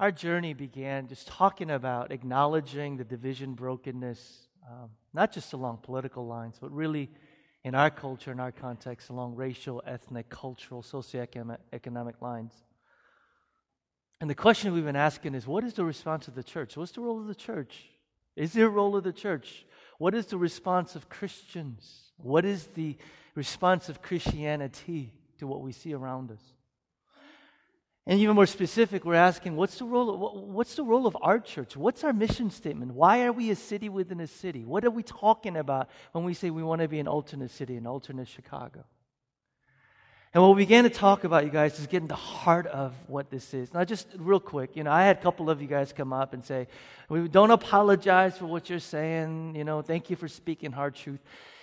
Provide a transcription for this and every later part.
Our journey began just talking about acknowledging the division, brokenness, um, not just along political lines, but really in our culture, in our context, along racial, ethnic, cultural, socioeconomic lines. And the question we've been asking is what is the response of the church? What's the role of the church? Is there a role of the church? What is the response of Christians? What is the response of Christianity to what we see around us? And even more specific, we're asking, what's the role of, what's the role of our church? What's our mission statement? Why are we a city within a city? What are we talking about when we say we want to be an alternate city, an alternate Chicago? And what we began to talk about, you guys, is getting the heart of what this is. Now, just real quick, you know, I had a couple of you guys come up and say, we don't apologize for what you're saying. You know, thank you for speaking hard truth.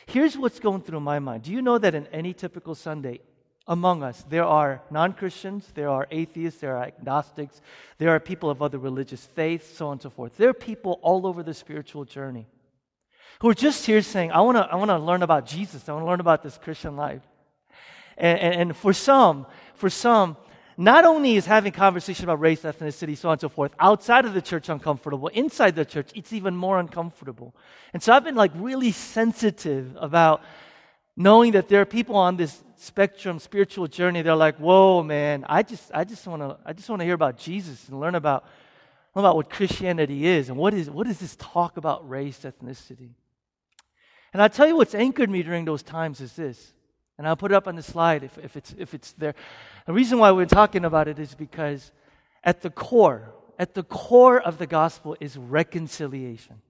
Here's what's going through my mind. Do you know that in any typical Sunday, among us, there are non Christians, there are atheists, there are agnostics, there are people of other religious faiths, so on and so forth. There are people all over the spiritual journey who are just here saying, I want to I wanna learn about Jesus, I want to learn about this Christian life. And, and, and for some, for some, not only is having conversation about race, ethnicity, so on and so forth, outside of the church uncomfortable, inside the church, it's even more uncomfortable. And so I've been like really sensitive about knowing that there are people on this spectrum, spiritual journey, they're like, whoa, man, I just, I just want to, I just want to hear about Jesus and learn about, learn about what Christianity is and what is, what is this talk about race, ethnicity. And I tell you what's anchored me during those times is this. And I'll put it up on the slide if, if, it's, if it's there. The reason why we're talking about it is because at the core, at the core of the gospel is reconciliation.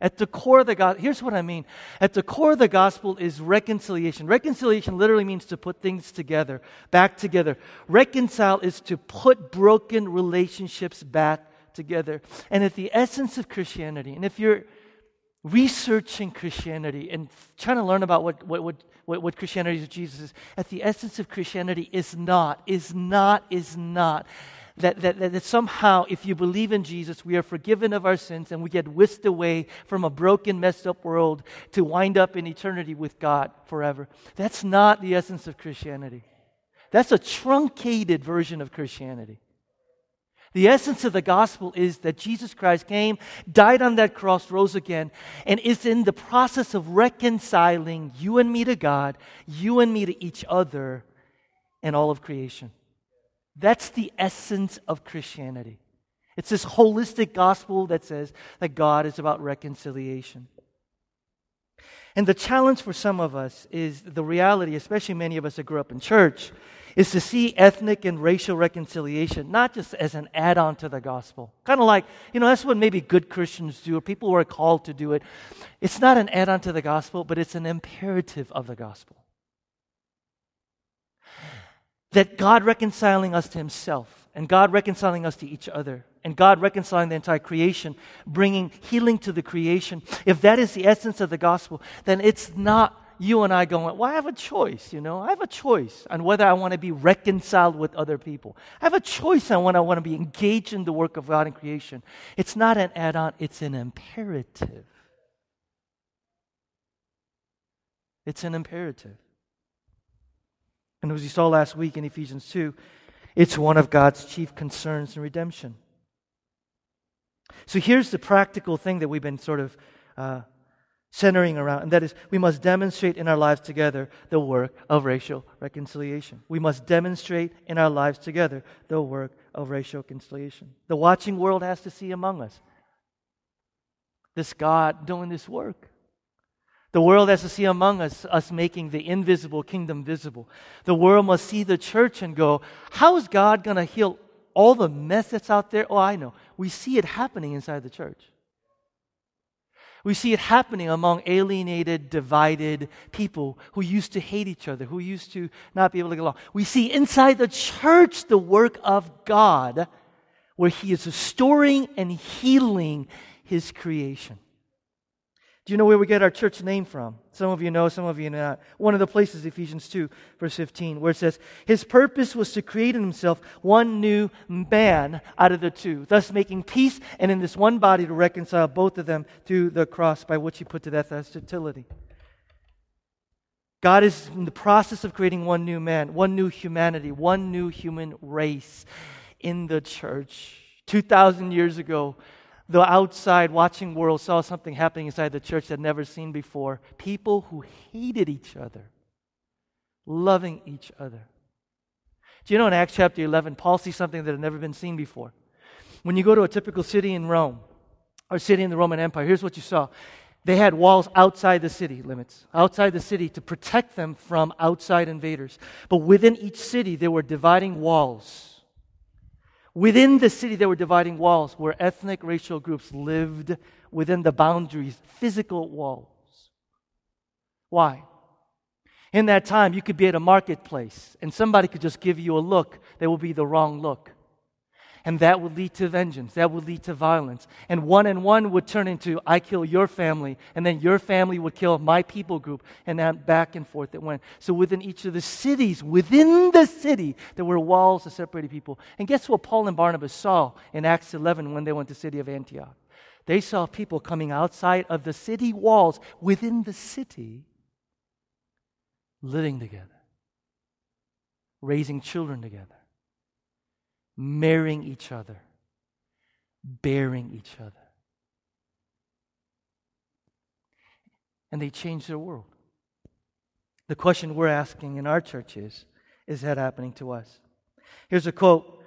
At the core of the gospel, here's what I mean. At the core of the gospel is reconciliation. Reconciliation literally means to put things together, back together. Reconcile is to put broken relationships back together. And at the essence of Christianity, and if you're researching Christianity and trying to learn about what, what, what, what Christianity is, Jesus is, at the essence of Christianity is not, is not, is not. That, that, that somehow, if you believe in Jesus, we are forgiven of our sins and we get whisked away from a broken, messed up world to wind up in eternity with God forever. That's not the essence of Christianity. That's a truncated version of Christianity. The essence of the gospel is that Jesus Christ came, died on that cross, rose again, and is in the process of reconciling you and me to God, you and me to each other, and all of creation. That's the essence of Christianity. It's this holistic gospel that says that God is about reconciliation. And the challenge for some of us is the reality, especially many of us that grew up in church, is to see ethnic and racial reconciliation not just as an add on to the gospel. Kind of like, you know, that's what maybe good Christians do, or people who are called to do it. It's not an add on to the gospel, but it's an imperative of the gospel. That God reconciling us to Himself, and God reconciling us to each other, and God reconciling the entire creation, bringing healing to the creation, if that is the essence of the gospel, then it's not you and I going, well, I have a choice, you know. I have a choice on whether I want to be reconciled with other people. I have a choice on when I want to be engaged in the work of God in creation. It's not an add on, it's an imperative. It's an imperative. And as we saw last week in Ephesians 2, it's one of God's chief concerns in redemption. So here's the practical thing that we've been sort of uh, centering around, and that is we must demonstrate in our lives together the work of racial reconciliation. We must demonstrate in our lives together the work of racial reconciliation. The watching world has to see among us this God doing this work. The world has to see among us us making the invisible kingdom visible. The world must see the church and go, how is God going to heal all the mess that's out there? Oh, I know. We see it happening inside the church. We see it happening among alienated, divided people who used to hate each other, who used to not be able to get along. We see inside the church the work of God where He is restoring and healing His creation. Do you know where we get our church name from? Some of you know, some of you not. One of the places, Ephesians 2, verse 15, where it says, His purpose was to create in himself one new man out of the two, thus making peace and in this one body to reconcile both of them through the cross by which he put to death hostility. God is in the process of creating one new man, one new humanity, one new human race. in the church. 2,000 years ago, the outside watching world saw something happening inside the church they'd never seen before. People who hated each other, loving each other. Do you know in Acts chapter 11, Paul sees something that had never been seen before? When you go to a typical city in Rome, or city in the Roman Empire, here's what you saw. They had walls outside the city limits, outside the city to protect them from outside invaders. But within each city, there were dividing walls. Within the city, there were dividing walls where ethnic racial groups lived within the boundaries, physical walls. Why? In that time, you could be at a marketplace and somebody could just give you a look that will be the wrong look. And that would lead to vengeance. That would lead to violence. And one and one would turn into, I kill your family. And then your family would kill my people group. And then back and forth it went. So within each of the cities, within the city, there were walls that separated people. And guess what Paul and Barnabas saw in Acts 11 when they went to the city of Antioch? They saw people coming outside of the city walls within the city living together, raising children together, marrying each other, bearing each other. And they changed their world. The question we're asking in our church is Is that happening to us? Here's a quote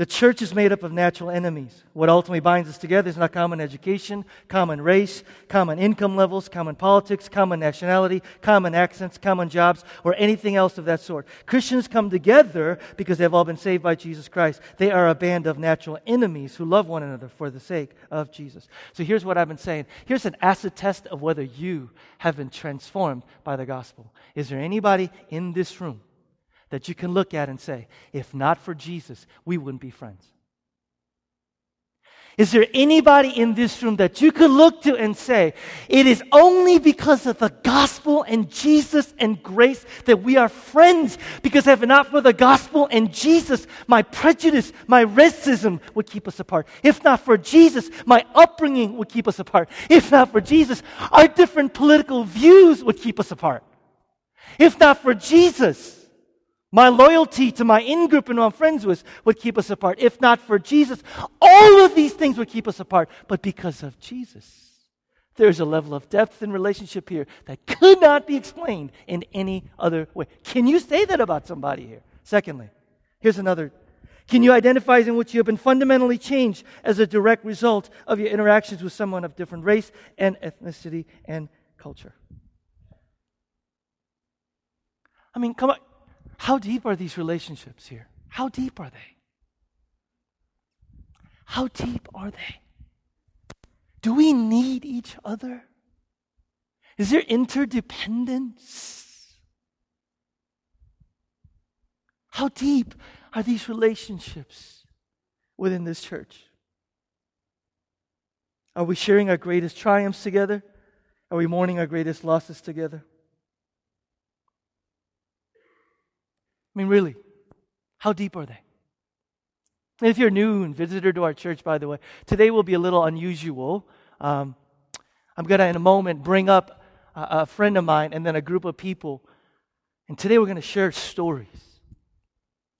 the church is made up of natural enemies. What ultimately binds us together is not common education, common race, common income levels, common politics, common nationality, common accents, common jobs, or anything else of that sort. Christians come together because they've all been saved by Jesus Christ. They are a band of natural enemies who love one another for the sake of Jesus. So here's what I've been saying. Here's an acid test of whether you have been transformed by the gospel. Is there anybody in this room that you can look at and say, if not for Jesus, we wouldn't be friends? Is there anybody in this room that you could look to and say, it is only because of the gospel and Jesus and grace that we are friends? Because if not for the gospel and Jesus, my prejudice, my racism would keep us apart. If not for Jesus, my upbringing would keep us apart. If not for Jesus, our different political views would keep us apart. If not for Jesus, my loyalty to my in group and my friends with would keep us apart. If not for Jesus, all of these things would keep us apart. But because of Jesus, there's a level of depth in relationship here that could not be explained in any other way. Can you say that about somebody here? Secondly, here's another. Can you identify in which you have been fundamentally changed as a direct result of your interactions with someone of different race and ethnicity and culture? I mean, come on. How deep are these relationships here? How deep are they? How deep are they? Do we need each other? Is there interdependence? How deep are these relationships within this church? Are we sharing our greatest triumphs together? Are we mourning our greatest losses together? I mean, really, how deep are they? If you're new and visitor to our church, by the way, today will be a little unusual. Um, I'm going to, in a moment, bring up a, a friend of mine and then a group of people. And today we're going to share stories.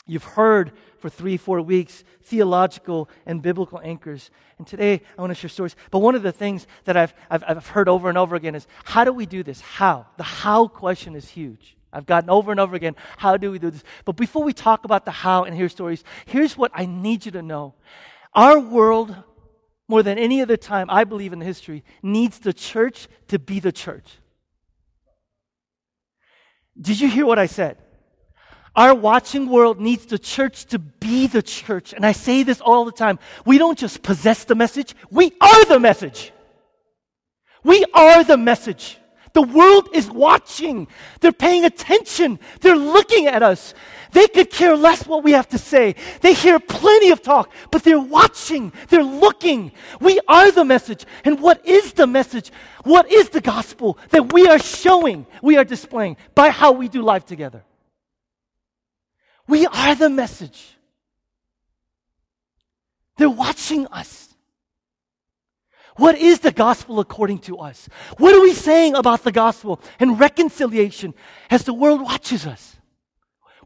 You've heard for three, four weeks theological and biblical anchors. And today I want to share stories. But one of the things that I've, I've, I've heard over and over again is how do we do this? How? The how question is huge. I've gotten over and over again, how do we do this? But before we talk about the how and hear stories, here's what I need you to know. Our world, more than any other time, I believe in history, needs the church to be the church. Did you hear what I said? Our watching world needs the church to be the church. And I say this all the time. We don't just possess the message, we are the message. We are the message. The world is watching. They're paying attention. They're looking at us. They could care less what we have to say. They hear plenty of talk, but they're watching. They're looking. We are the message. And what is the message? What is the gospel that we are showing, we are displaying by how we do life together? We are the message. They're watching us. What is the gospel according to us? What are we saying about the gospel and reconciliation as the world watches us?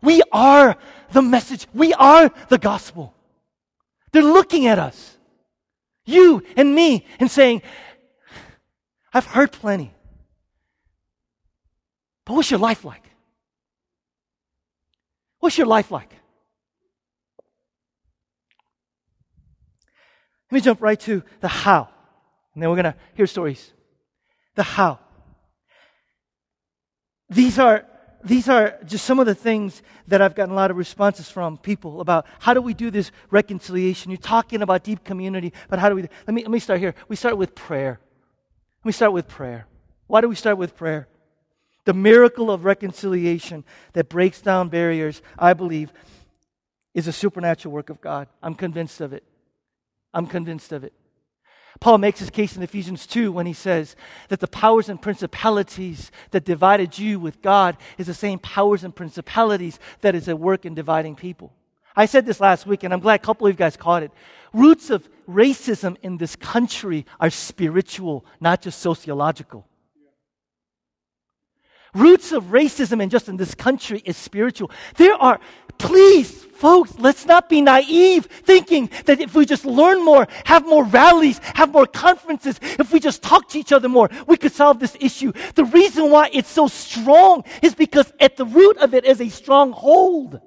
We are the message. We are the gospel. They're looking at us, you and me, and saying, I've heard plenty. But what's your life like? What's your life like? Let me jump right to the how. And then we're going to hear stories. The how. These are, these are just some of the things that I've gotten a lot of responses from people about how do we do this reconciliation? You're talking about deep community, but how do we? Let me, let me start here. We start with prayer. Me start with prayer. Why do we start with prayer? The miracle of reconciliation that breaks down barriers, I believe, is a supernatural work of God. I'm convinced of it. I'm convinced of it. Paul makes his case in Ephesians 2 when he says that the powers and principalities that divided you with God is the same powers and principalities that is at work in dividing people. I said this last week, and I'm glad a couple of you guys caught it. Roots of racism in this country are spiritual, not just sociological. Roots of racism and just in this country is spiritual. There are, please, folks, let's not be naive thinking that if we just learn more, have more rallies, have more conferences, if we just talk to each other more, we could solve this issue. The reason why it's so strong is because at the root of it is a stronghold.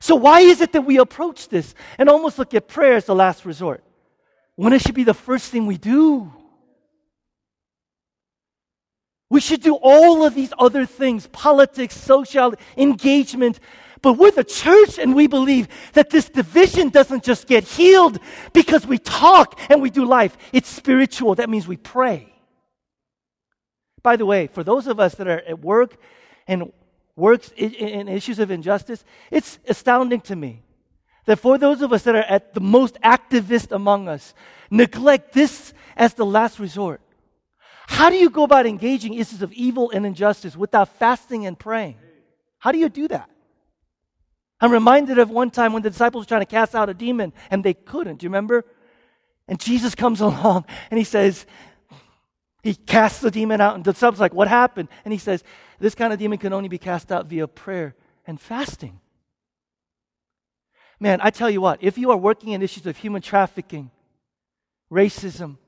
So why is it that we approach this and almost look at prayer as the last resort? When it should be the first thing we do. We should do all of these other things politics, social engagement. But we're the church and we believe that this division doesn't just get healed because we talk and we do life. It's spiritual. That means we pray. By the way, for those of us that are at work and works in issues of injustice, it's astounding to me that for those of us that are at the most activist among us, neglect this as the last resort. How do you go about engaging issues of evil and injustice without fasting and praying? How do you do that? I'm reminded of one time when the disciples were trying to cast out a demon and they couldn't. Do you remember? And Jesus comes along and he says, he casts the demon out, and the disciples like, What happened? And he says, This kind of demon can only be cast out via prayer and fasting. Man, I tell you what, if you are working in issues of human trafficking, racism,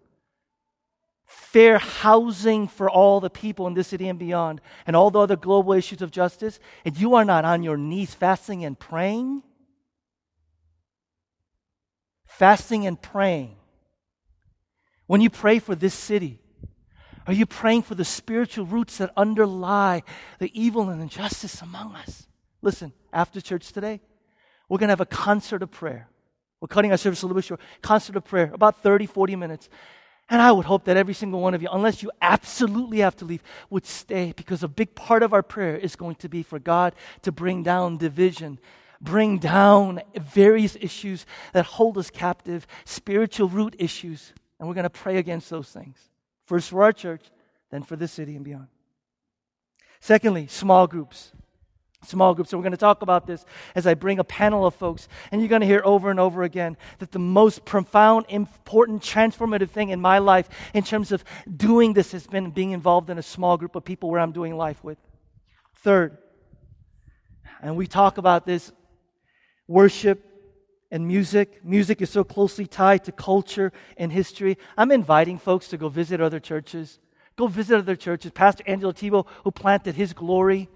fair housing for all the people in this city and beyond, and all the other global issues of justice, and you are not on your knees fasting and praying, fasting and praying, when you pray for this city, are you praying for the spiritual roots that underlie the evil and injustice among us? Listen, after church today, we're going to have a concert of prayer. We're cutting our service a little bit short. Concert of prayer, about 30, 40 minutes. And I would hope that every single one of you, unless you absolutely have to leave, would stay because a big part of our prayer is going to be for God to bring down division, bring down various issues that hold us captive, spiritual root issues. And we're going to pray against those things. First for our church, then for the city and beyond. Secondly, small groups small groups. So we're going to talk about this as I bring a panel of folks. And you're going to hear over and over again that the most profound, important, transformative thing in my life in terms of doing this has been being involved in a small group of people where I'm doing life with. Third, and we talk about this worship and music. Music is so closely tied to culture and history. I'm inviting folks to go visit other churches. Go visit other churches. Pastor Angelo Tebow, who planted his glory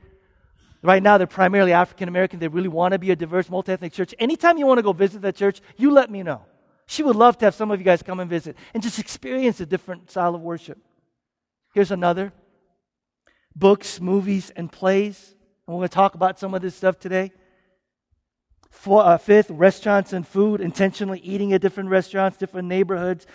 Right now, they're primarily African American. They really want to be a diverse, multi ethnic church. Anytime you want to go visit that church, you let me know. She would love to have some of you guys come and visit and just experience a different style of worship. Here's another books, movies, and plays. And we're going to talk about some of this stuff today. For, uh, fifth, restaurants and food, intentionally eating at different restaurants, different neighborhoods,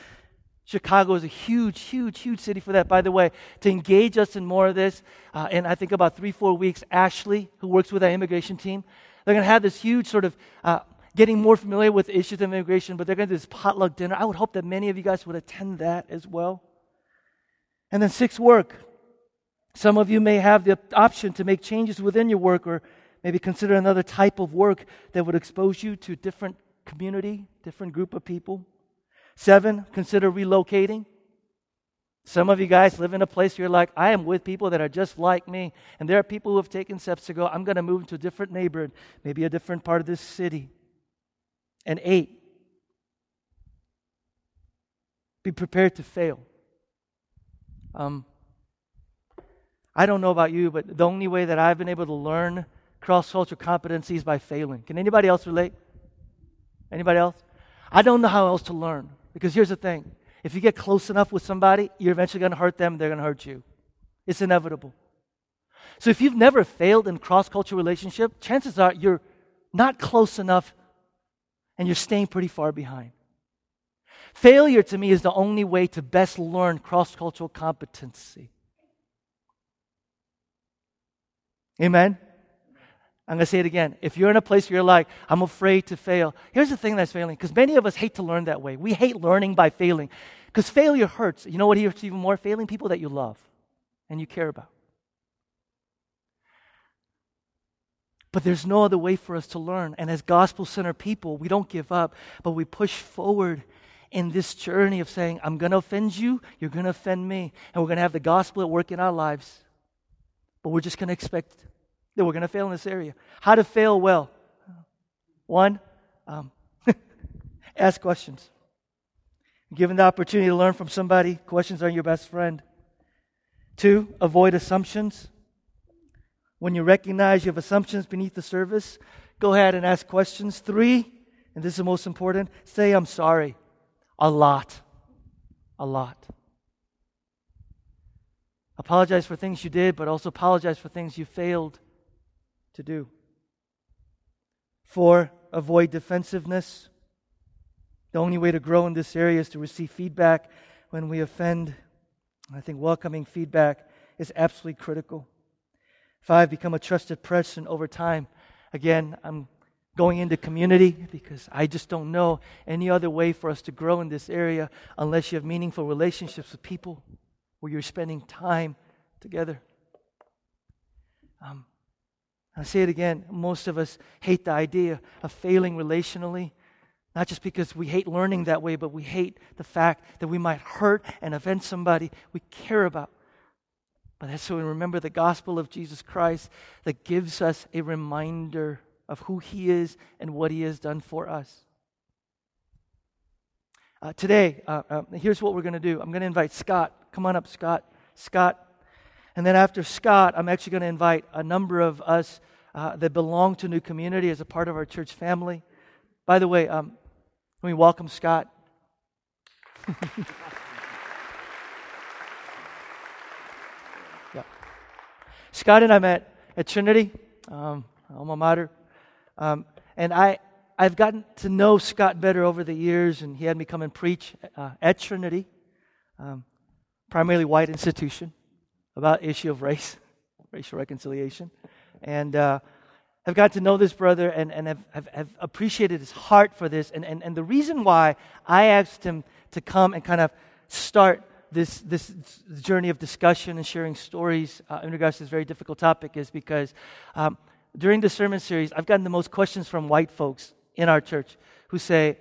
Chicago is a huge, huge, huge city for that. By the way, to engage us in more of this, uh, in I think about three, four weeks, Ashley, who works with our immigration team, they're going to have this huge sort of uh, getting more familiar with issues of immigration, but they're going to do this potluck dinner. I would hope that many of you guys would attend that as well. And then six, work. Some of you may have the option to make changes within your work or maybe consider another type of work that would expose you to different community, different group of people. Seven, consider relocating. Some of you guys live in a place you're like, I am with people that are just like me. And there are people who have taken steps to go, I'm going to move to a different neighborhood, maybe a different part of this city. And eight, be prepared to fail. Um, I don't know about you, but the only way that I've been able to learn cross cultural competencies by failing. Can anybody else relate? Anybody else? I don't know how else to learn. Because here's the thing if you get close enough with somebody, you're eventually going to hurt them, they're going to hurt you. It's inevitable. So if you've never failed in cross cultural relationship, chances are you're not close enough and you're staying pretty far behind. Failure to me is the only way to best learn cross cultural competency. Amen? I'm going to say it again. If you're in a place where you're like, I'm afraid to fail, here's the thing that's failing, because many of us hate to learn that way. We hate learning by failing, because failure hurts. You know what hurts even more? Failing people that you love and you care about. But there's no other way for us to learn. And as gospel centered people, we don't give up, but we push forward in this journey of saying, I'm going to offend you, you're going to offend me, and we're going to have the gospel at work in our lives. But we're just going to expect that we're going to fail in this area. How to fail well. One, um, ask questions. Given the opportunity to learn from somebody, questions are your best friend. Two, avoid assumptions. When you recognize you have assumptions beneath the surface, go ahead and ask questions. Three, and this is the most important, say, I'm sorry. A lot. A lot. Apologize for things you did, but also apologize for things you failed to do. Four, avoid defensiveness. The only way to grow in this area is to receive feedback when we offend. I think welcoming feedback is absolutely critical. Five, become a trusted person over time. Again, I'm going into community because I just don't know any other way for us to grow in this area unless you have meaningful relationships with people where you're spending time together. Um, I say it again most of us hate the idea of failing relationally, not just because we hate learning that way, but we hate the fact that we might hurt and offend somebody we care about. But that's so we remember the gospel of Jesus Christ that gives us a reminder of who He is and what He has done for us. Uh, today, uh, uh, here's what we're going to do. I'm going to invite Scott. Come on up, Scott. Scott, and then after Scott, I'm actually going to invite a number of us uh, that belong to New Community as a part of our church family. By the way, um, let me welcome Scott. yeah. Scott and I met at Trinity, um, alma mater. Um, and I, I've gotten to know Scott better over the years, and he had me come and preach uh, at Trinity, um, primarily white institution about issue of race, racial reconciliation. And uh, I've got to know this brother and, and have, have, have, appreciated his heart for this. And, and, and the reason why I asked him to come and kind of start this, this journey of discussion and sharing stories uh, in regards to this very difficult topic is because um, during the sermon series, I've gotten the most questions from white folks in our church who say,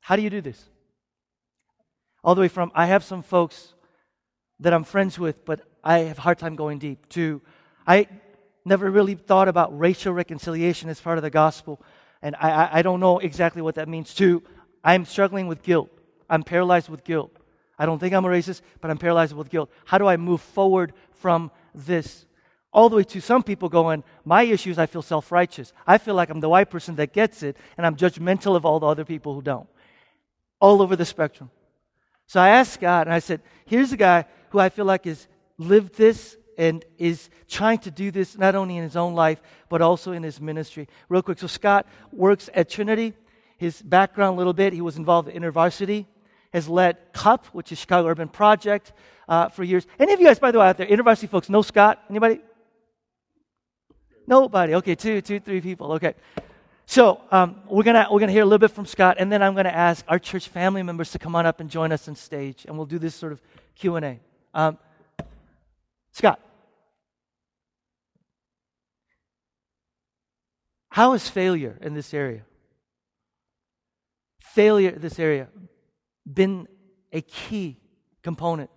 How do you do this? All the way from, I have some folks that I'm friends with, but I have a hard time going deep. To, I never really thought about racial reconciliation as part of the gospel, and I, I, I don't know exactly what that means. To, I'm struggling with guilt. I'm paralyzed with guilt. I don't think I'm a racist, but I'm paralyzed with guilt. How do I move forward from this? All the way to some people going, My issue is I feel self righteous. I feel like I'm the white person that gets it, and I'm judgmental of all the other people who don't. All over the spectrum. So I asked God, and I said, Here's a guy who I feel like has lived this and is trying to do this not only in his own life, but also in his ministry. Real quick, so Scott works at Trinity. His background a little bit, he was involved in InterVarsity, has led CUP, which is Chicago Urban Project, uh, for years. Any of you guys, by the way, out there, InterVarsity folks, know Scott? Anybody? Nobody. Okay, two, two, three people. Okay. So um, we're gonna we're gonna hear a little bit from Scott, and then I'm gonna ask our church family members to come on up and join us on stage, and we'll do this sort of Q and A. Um, Scott, how is failure in this area? Failure in this area been a key component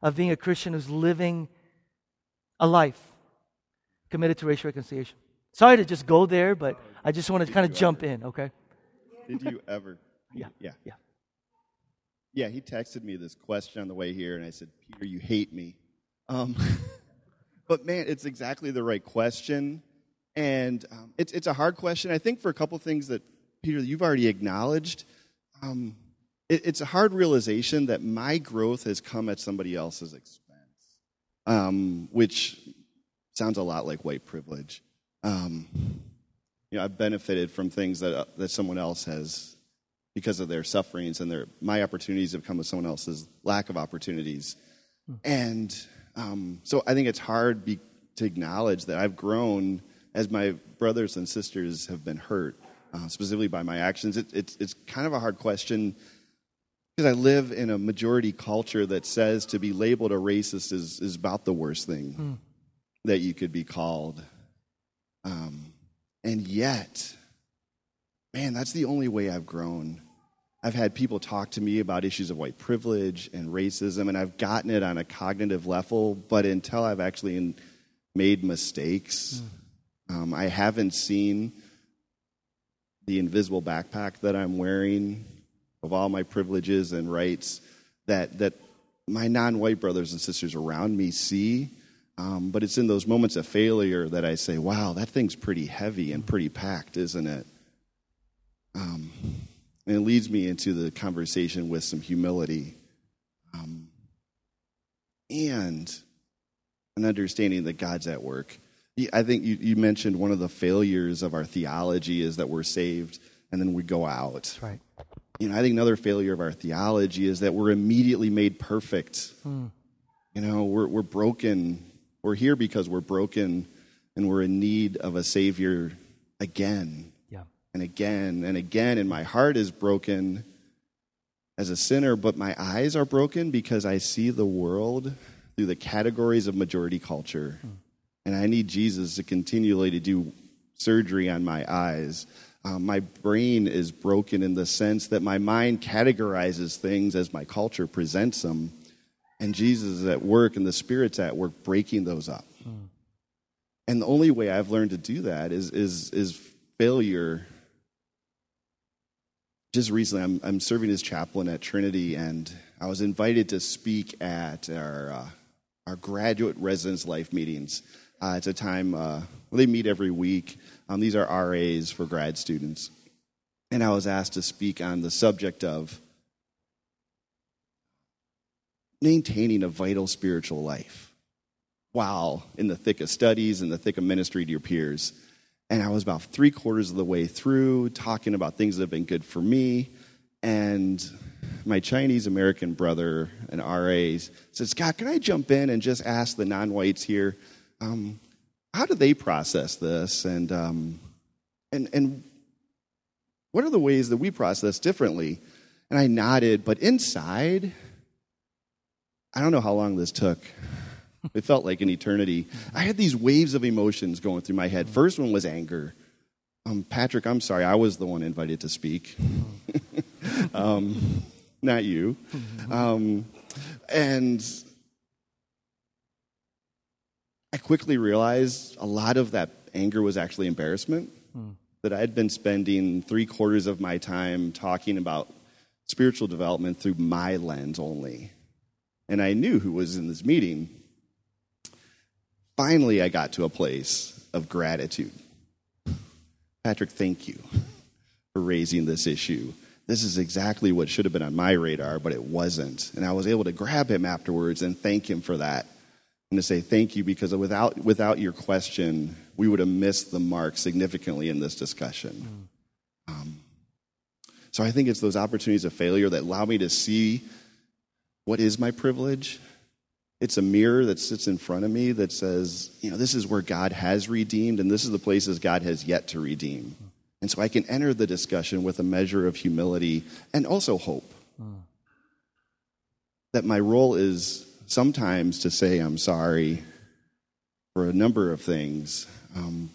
of being a Christian who's living a life committed to racial reconciliation? Sorry to just go there, but I just want to kind of jump in, okay? Did you ever? Yeah. Yeah. Yeah. Yeah, he texted me this question on the way here, and I said, Peter, you hate me. Um, but man, it's exactly the right question. And um, it's, it's a hard question, I think, for a couple things that, Peter, you've already acknowledged. Um, it, it's a hard realization that my growth has come at somebody else's expense, um, which sounds a lot like white privilege. Um, you know, I've benefited from things that, uh, that someone else has because of their sufferings and their my opportunities have come with someone else's lack of opportunities and um, so i think it's hard be, to acknowledge that i've grown as my brothers and sisters have been hurt uh, specifically by my actions. It, it's, it's kind of a hard question because i live in a majority culture that says to be labeled a racist is, is about the worst thing that you could be called. Um, and yet man, that's the only way I've grown. I've had people talk to me about issues of white privilege and racism, and I've gotten it on a cognitive level, but until I've actually made mistakes, um, I haven't seen the invisible backpack that I'm wearing of all my privileges and rights that, that my non white brothers and sisters around me see. Um, but it's in those moments of failure that I say, wow, that thing's pretty heavy and pretty packed, isn't it? Um, and it leads me into the conversation with some humility um, and an understanding that God's at work. I think you, you, mentioned one of the failures of our theology is that we're saved and then we go out. That's right. You know, I think another failure of our theology is that we're immediately made perfect. Hmm. You know, we're, we're broken. We're here because we're broken and we're in need of a Savior again. And again and again. And my heart is broken as a sinner, but my eyes are broken because I see the world through the categories of majority culture. And I need Jesus to continually to do surgery on my eyes. Um, my brain is broken in the sense that my mind categorizes things as my culture presents them. And Jesus is at work and the Spirit's at work breaking those up. And the only way I've learned to do that is, is, is failure. Just recently, I'm, I'm serving as chaplain at Trinity, and I was invited to speak at our, uh, our graduate residence life meetings. Uh, it's a time uh, well, they meet every week. Um, these are RAs for grad students. And I was asked to speak on the subject of maintaining a vital spiritual life while in the thick of studies and the thick of ministry to your peers. And I was about three quarters of the way through talking about things that have been good for me. And my Chinese American brother, an RA, said, Scott, can I jump in and just ask the non whites here, um, how do they process this? And, um, and, and what are the ways that we process differently? And I nodded, but inside, I don't know how long this took. It felt like an eternity. I had these waves of emotions going through my head. First one was anger. Um, Patrick, I'm sorry, I was the one invited to speak, um, not you. Um, and I quickly realized a lot of that anger was actually embarrassment. That I had been spending three quarters of my time talking about spiritual development through my lens only. And I knew who was in this meeting. Finally, I got to a place of gratitude. Patrick, thank you for raising this issue. This is exactly what should have been on my radar, but it wasn't. And I was able to grab him afterwards and thank him for that. And to say thank you because without, without your question, we would have missed the mark significantly in this discussion. Um, so I think it's those opportunities of failure that allow me to see what is my privilege. It's a mirror that sits in front of me that says, you know, this is where God has redeemed, and this is the places God has yet to redeem. And so I can enter the discussion with a measure of humility and also hope. That my role is sometimes to say I'm sorry for a number of things, um,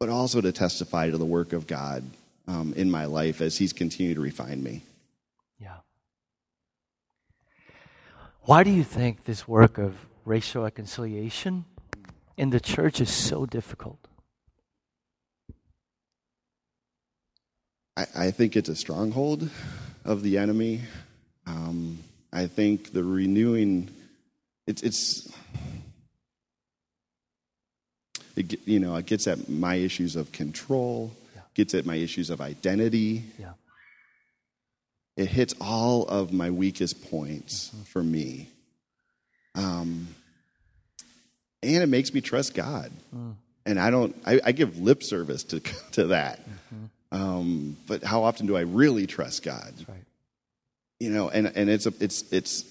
but also to testify to the work of God um, in my life as He's continued to refine me. Why do you think this work of racial reconciliation in the church is so difficult? I, I think it's a stronghold of the enemy. Um, I think the renewing, it's, it's it, you know, it gets at my issues of control, yeah. gets at my issues of identity. Yeah. It hits all of my weakest points for me. Um, and it makes me trust God. Mm. And I don't, I, I, give lip service to, to that. Mm-hmm. Um, but how often do I really trust God? Right. You know, and, and it's, a, it's, it's,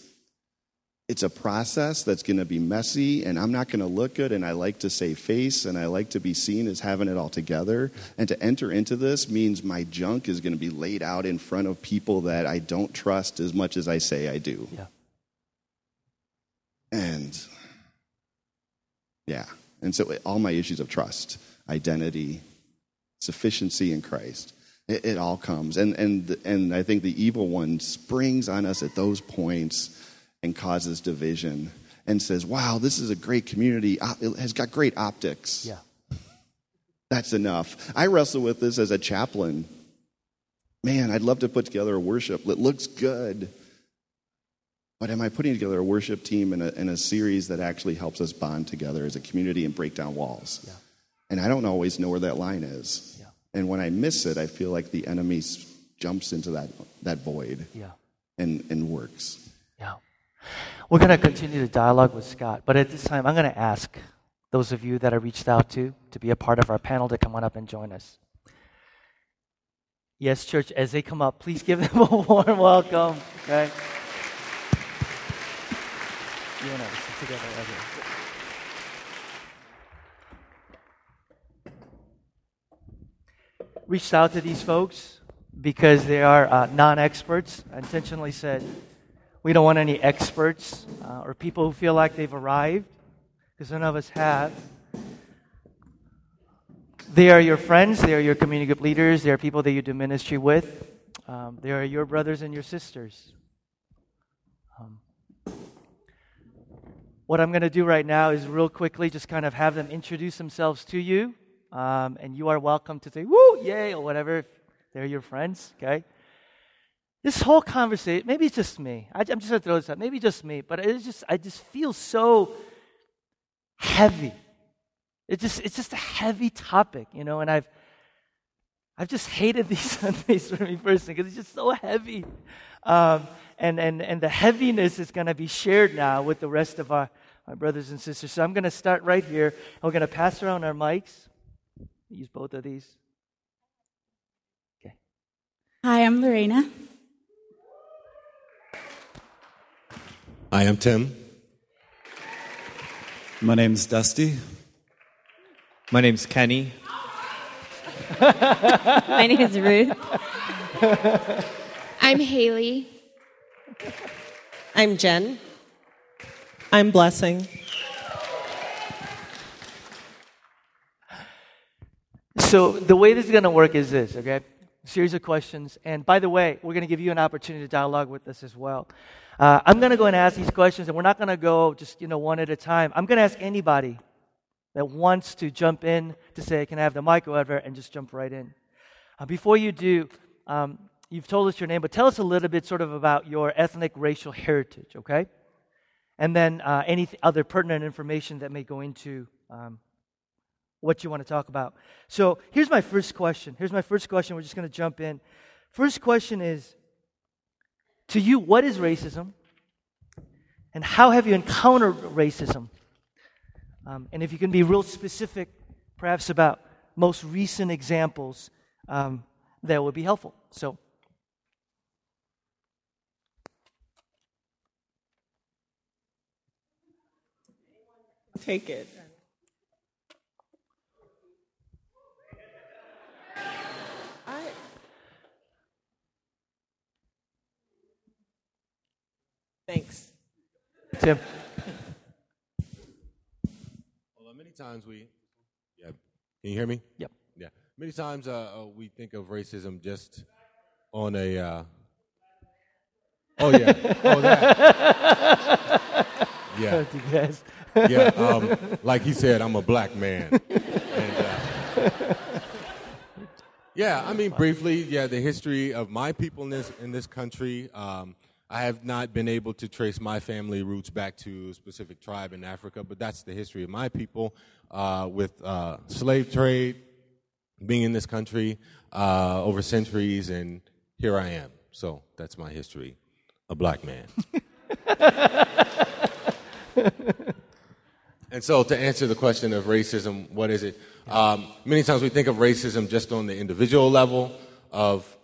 it's a process that's going to be messy and I'm not going to look good and I like to save face and I like to be seen as having it all together. And to enter into this means my junk is going to be laid out in front of people that I don't trust as much as I say I do. Yeah. And yeah. And so all my issues of trust, identity, sufficiency in Christ, it, it all comes. And, and, and I think the evil one springs on us at those points and causes division and says, wow, this is a great community. It has got great optics. Yeah. That's enough. I wrestle with this as a chaplain. Man, I'd love to put together a worship that looks good. But am I putting together a worship team in a, in a series that actually helps us bond together as a community and break down walls? Yeah. And I don't always know where that line is. Yeah. And when I miss it, I feel like the enemy jumps into that, that void yeah. and, and works. We're going to continue the dialogue with Scott, but at this time, I'm going to ask those of you that I reached out to to be a part of our panel to come on up and join us. Yes, church, as they come up, please give them a warm welcome. Okay? You and I sit together right here. Reached out to these folks because they are uh, non experts. Intentionally said, we don't want any experts uh, or people who feel like they've arrived, because none of us have. They are your friends, they are your community group leaders, they are people that you do ministry with, um, they are your brothers and your sisters. Um, what I'm going to do right now is real quickly just kind of have them introduce themselves to you. Um, and you are welcome to say, woo, yay, or whatever. They're your friends, okay? This whole conversation, maybe it's just me. I, am just going to throw this out. Maybe just me, but it's just, I just feel so heavy. It just, it's just a heavy topic, you know, and I've, I've just hated these Sundays for me personally because it's just so heavy. Um, and, and, and the heaviness is going to be shared now with the rest of our, our brothers and sisters. So I'm going to start right here. We're going to pass around our mics. Use both of these. Okay. Hi, I'm Lorena. I am Tim. My name's Dusty. My name's Kenny. My name is Ruth. I'm Haley. I'm Jen. I'm Blessing. So the way this is going to work is this, okay? Series of questions. And by the way, we're going to give you an opportunity to dialogue with us as well. Uh, I'm going to go and ask these questions, and we're not going to go just you know one at a time. I'm going to ask anybody that wants to jump in to say, "Can I have the mic?" or whatever, and just jump right in. Uh, before you do, um, you've told us your name, but tell us a little bit, sort of, about your ethnic, racial heritage, okay? And then uh, any other pertinent information that may go into um, what you want to talk about. So here's my first question. Here's my first question. We're just going to jump in. First question is to you, what is racism? And how have you encountered racism? Um, and if you can be real specific, perhaps about most recent examples, um, that would be helpful. So, take it. Thanks. Tim. Well, many times we, yeah, can you hear me? Yep. Yeah. Many times uh, uh we think of racism just on a, uh, Oh yeah. Oh that. Yeah. Yes. Yeah. Um, like he said, I'm a black man. And, uh, yeah, I mean, briefly, yeah, the history of my people in this in this country. Um, I have not been able to trace my family roots back to a specific tribe in Africa, but that's the history of my people uh, with uh, slave trade, being in this country uh, over centuries, and here I am. So that's my history, a black man. and so, to answer the question of racism, what is it? Um, many times we think of racism just on the individual level of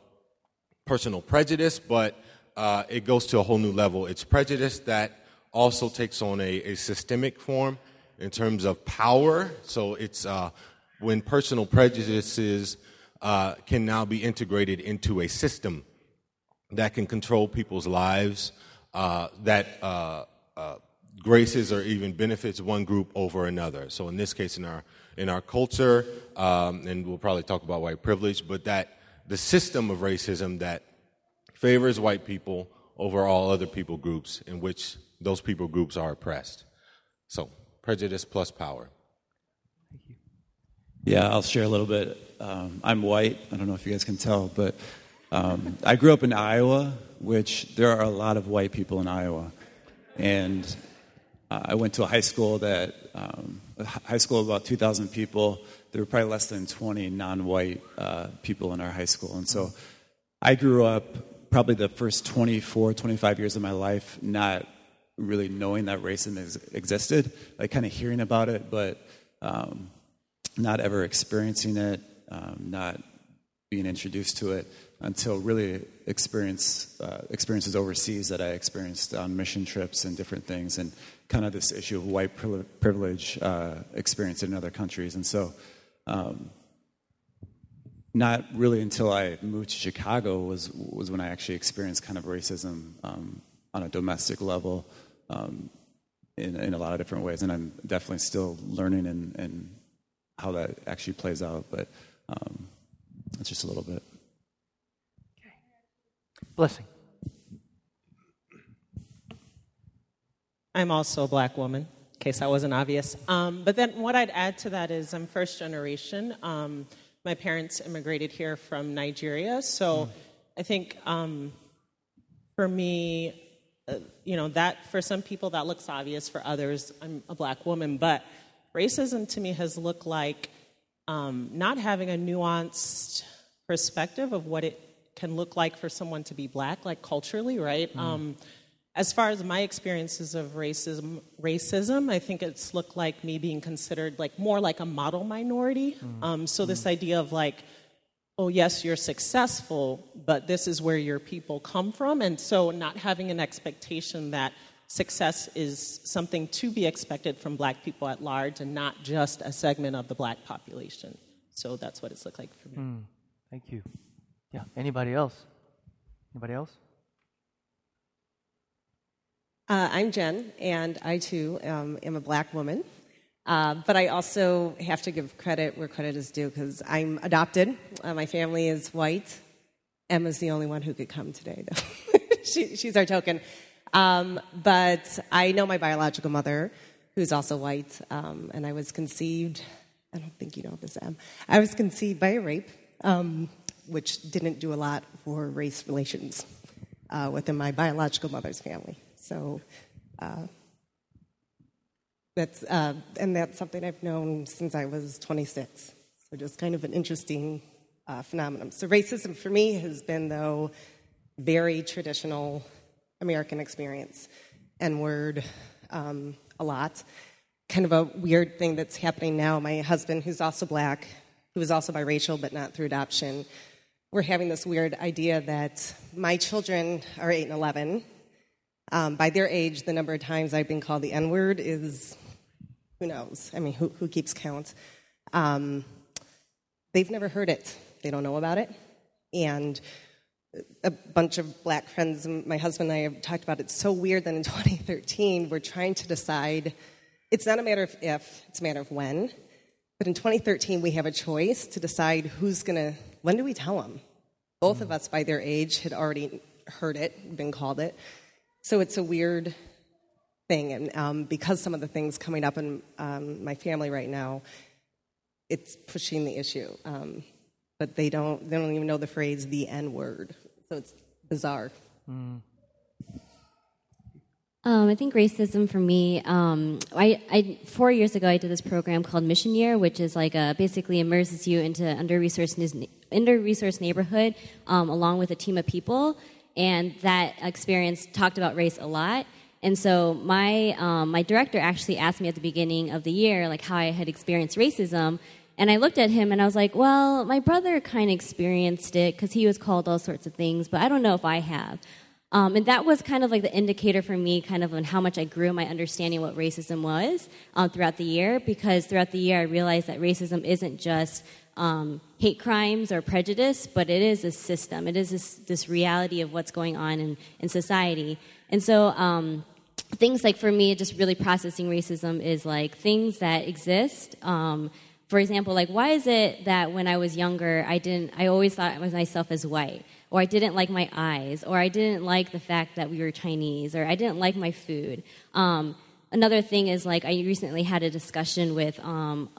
personal prejudice, but uh, it goes to a whole new level. It's prejudice that also takes on a, a systemic form in terms of power. So it's uh, when personal prejudices uh, can now be integrated into a system that can control people's lives, uh, that uh, uh, graces or even benefits one group over another. So in this case, in our in our culture, um, and we'll probably talk about white privilege, but that the system of racism that favors white people over all other people groups in which those people groups are oppressed. So prejudice plus power. Thank you. Yeah, I'll share a little bit. Um, I'm white. I don't know if you guys can tell, but um, I grew up in Iowa, which there are a lot of white people in Iowa. And uh, I went to a high school that, um, a high school of about 2,000 people. There were probably less than 20 non white uh, people in our high school. And so I grew up probably the first 24, 25 years of my life not really knowing that racism ex- existed, like kind of hearing about it, but um, not ever experiencing it, um, not being introduced to it until really experience uh, experiences overseas that I experienced on mission trips and different things, and kind of this issue of white privilege uh, experienced in other countries. And so, um, not really until I moved to Chicago was was when I actually experienced kind of racism um, on a domestic level. Um, in, in, a lot of different ways, and I'm definitely still learning and, and how that actually plays out. But um, that's just a little bit. Okay. Blessing. I'm also a black woman, in case that wasn't obvious. Um, but then what I'd add to that is I'm first generation. My parents immigrated here from Nigeria, so mm. I think um, for me, uh, you know, that for some people that looks obvious. For others, I'm a black woman, but racism to me has looked like um, not having a nuanced perspective of what it can look like for someone to be black, like culturally, right? Mm. Um, as far as my experiences of racism, racism, I think it's looked like me being considered like more like a model minority. Mm. Um, so mm. this idea of like, oh yes, you're successful, but this is where your people come from, and so not having an expectation that success is something to be expected from black people at large and not just a segment of the black population. So that's what it's looked like for me. Mm, thank you. Yeah, anybody else? Anybody else? Uh, I'm Jen, and I too um, am a black woman. Uh, but I also have to give credit where credit is due because I'm adopted. Uh, my family is white. Emma's the only one who could come today, though. she, she's our token. Um, but I know my biological mother, who's also white, um, and I was conceived. I don't think you know this, Em. I was conceived by a rape, um, which didn't do a lot for race relations uh, within my biological mother's family. So uh, that's uh, and that's something I've known since I was 26. So just kind of an interesting uh, phenomenon. So racism for me has been though very traditional American experience, N word um, a lot. Kind of a weird thing that's happening now. My husband, who's also black, who is also biracial but not through adoption, we're having this weird idea that my children are 8 and 11. Um, by their age, the number of times I've been called the N word is who knows? I mean, who, who keeps count? Um, they've never heard it, they don't know about it. And a bunch of black friends, my husband and I have talked about it. It's so weird that in 2013 we're trying to decide. It's not a matter of if, it's a matter of when. But in 2013 we have a choice to decide who's going to, when do we tell them? Both of us by their age had already heard it, been called it. So it's a weird thing. And um, because some of the things coming up in um, my family right now, it's pushing the issue. Um, but they don't, they don't even know the phrase the N word. So it's bizarre. Mm. I think racism for me, um, I, I, four years ago I did this program called Mission Year, which is like a, basically immerses you into under-resourced, under-resourced neighborhood um, along with a team of people. And that experience talked about race a lot. And so my, um, my director actually asked me at the beginning of the year, like how I had experienced racism. And I looked at him and I was like, well, my brother kind of experienced it because he was called all sorts of things, but I don't know if I have. Um, and that was kind of like the indicator for me, kind of on how much I grew my understanding what racism was um, throughout the year, because throughout the year I realized that racism isn't just um, hate crimes or prejudice, but it is a system. It is this, this reality of what's going on in, in society. And so, um, things like for me, just really processing racism is like things that exist. Um, for example, like why is it that when I was younger, I didn't, I always thought of myself as white? or I didn't like my eyes, or I didn't like the fact that we were Chinese, or I didn't like my food. Um, another thing is like I recently had a discussion with um,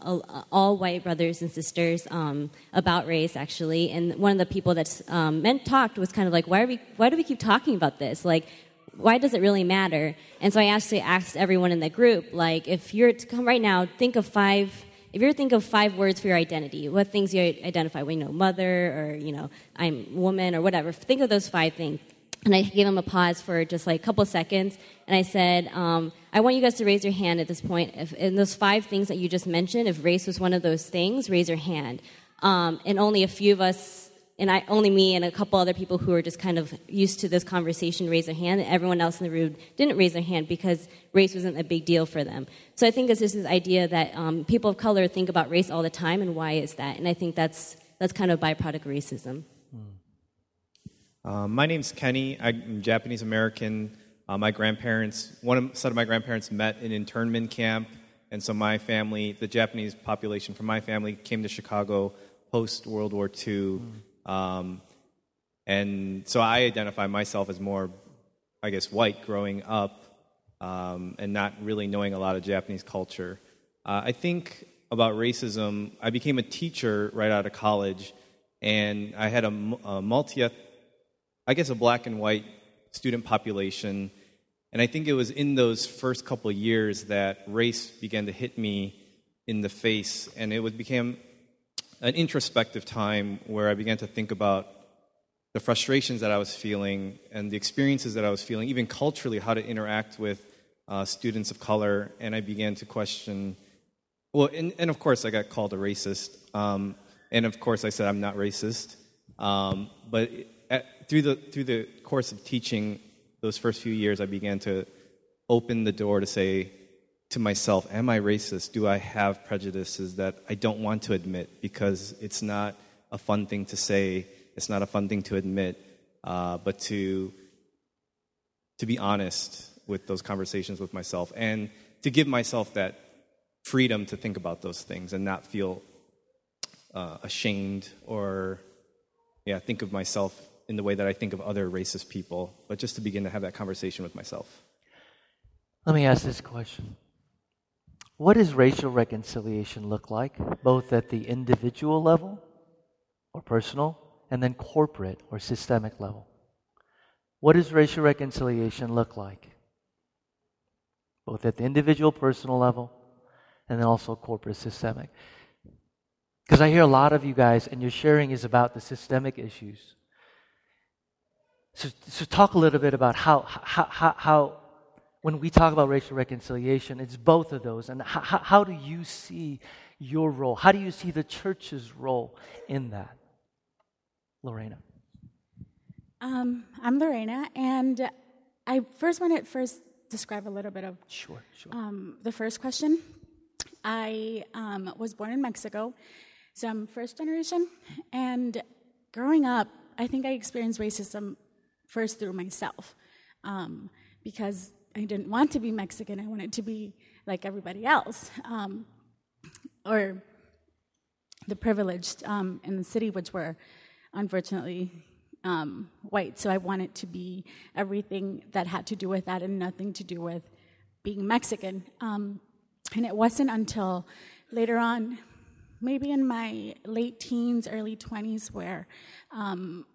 all white brothers and sisters um, about race, actually, and one of the people that um, meant talked was kind of like, why are we? Why do we keep talking about this? Like. Why does it really matter? And so I actually asked everyone in the group, like, if you're to come right now, think of five if you're think of five words for your identity, what things you identify, well, you know, mother or, you know, I'm woman or whatever, think of those five things. And I gave them a pause for just like a couple seconds, and I said, um, I want you guys to raise your hand at this point. If in those five things that you just mentioned, if race was one of those things, raise your hand. Um, and only a few of us and I, only me and a couple other people who were just kind of used to this conversation raised their hand. and Everyone else in the room didn't raise their hand because race wasn't a big deal for them. So I think it's just this idea that um, people of color think about race all the time, and why is that? And I think that's that's kind of byproduct of racism. Um, my name's Kenny. I'm Japanese American. Uh, my grandparents, one set of my grandparents met in internment camp, and so my family, the Japanese population from my family, came to Chicago post World War II. Mm um, and so I identify myself as more, I guess, white growing up um, and not really knowing a lot of Japanese culture. Uh, I think about racism, I became a teacher right out of college, and I had a, a multi, I guess, a black and white student population. And I think it was in those first couple of years that race began to hit me in the face, and it became an introspective time where I began to think about the frustrations that I was feeling and the experiences that I was feeling, even culturally, how to interact with uh, students of color. And I began to question, well, and, and of course, I got called a racist. Um, and of course, I said I'm not racist. Um, but at, through, the, through the course of teaching those first few years, I began to open the door to say, to myself, am I racist? Do I have prejudices that I don't want to admit because it's not a fun thing to say, it's not a fun thing to admit, uh, but to, to be honest with those conversations with myself and to give myself that freedom to think about those things and not feel uh, ashamed or, yeah, think of myself in the way that I think of other racist people, but just to begin to have that conversation with myself. Let me ask this question. What does racial reconciliation look like, both at the individual level or personal, and then corporate or systemic level? What does racial reconciliation look like, both at the individual, personal level, and then also corporate, systemic? Because I hear a lot of you guys, and your sharing is about the systemic issues. So, so talk a little bit about how, how, how, how when we talk about racial reconciliation, it's both of those. And how, how do you see your role? How do you see the church's role in that? Lorena. Um, I'm Lorena, and I first want to first describe a little bit of sure, sure. Um, the first question. I um, was born in Mexico, so I'm first generation, and growing up, I think I experienced racism first through myself, um, because I didn't want to be Mexican. I wanted to be like everybody else, um, or the privileged um, in the city, which were unfortunately um, white, so I wanted to be everything that had to do with that and nothing to do with being Mexican. Um, and it wasn't until later on, maybe in my late teens, early 20s, where um,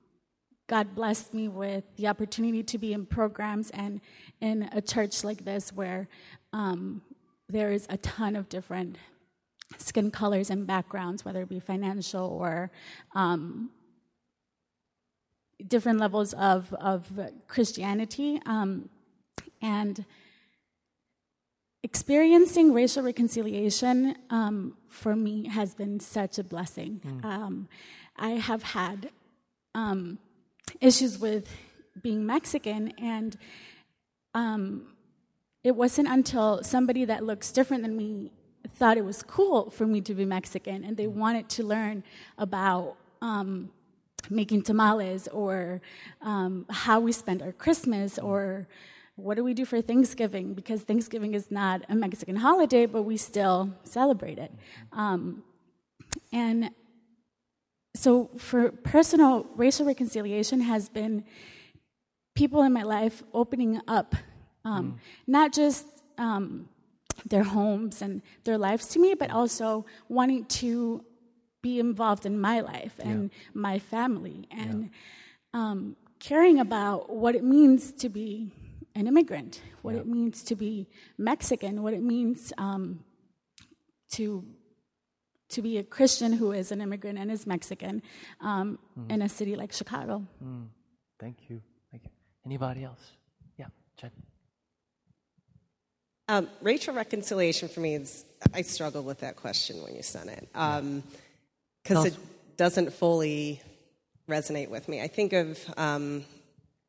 God blessed me with the opportunity to be in programs and in a church like this where um, there is a ton of different skin colors and backgrounds, whether it be financial or um, different levels of, of Christianity. Um, and experiencing racial reconciliation um, for me has been such a blessing. Mm. I have had um, issues with being Mexican, and um, it wasn't until somebody that looks different than me thought it was cool for me to be Mexican, and they wanted to learn about um, making tamales or um, how we spend our Christmas or what do we do for Thanksgiving? Because Thanksgiving is not a Mexican holiday, but we still celebrate it. Um, and so for personal racial reconciliation has been people in my life opening up um, mm. not just um, their homes and their lives to me but also wanting to be involved in my life and yeah. my family and yeah. um, caring about what it means to be an immigrant what yeah. it means to be mexican what it means um, to to be a Christian who is an immigrant and is Mexican um, mm. in a city like Chicago. Mm. Thank you. Thank you. Anybody else? Yeah, Jen. Um, racial reconciliation for me is, I struggle with that question when you sent it because um, it doesn't fully resonate with me. I think of um,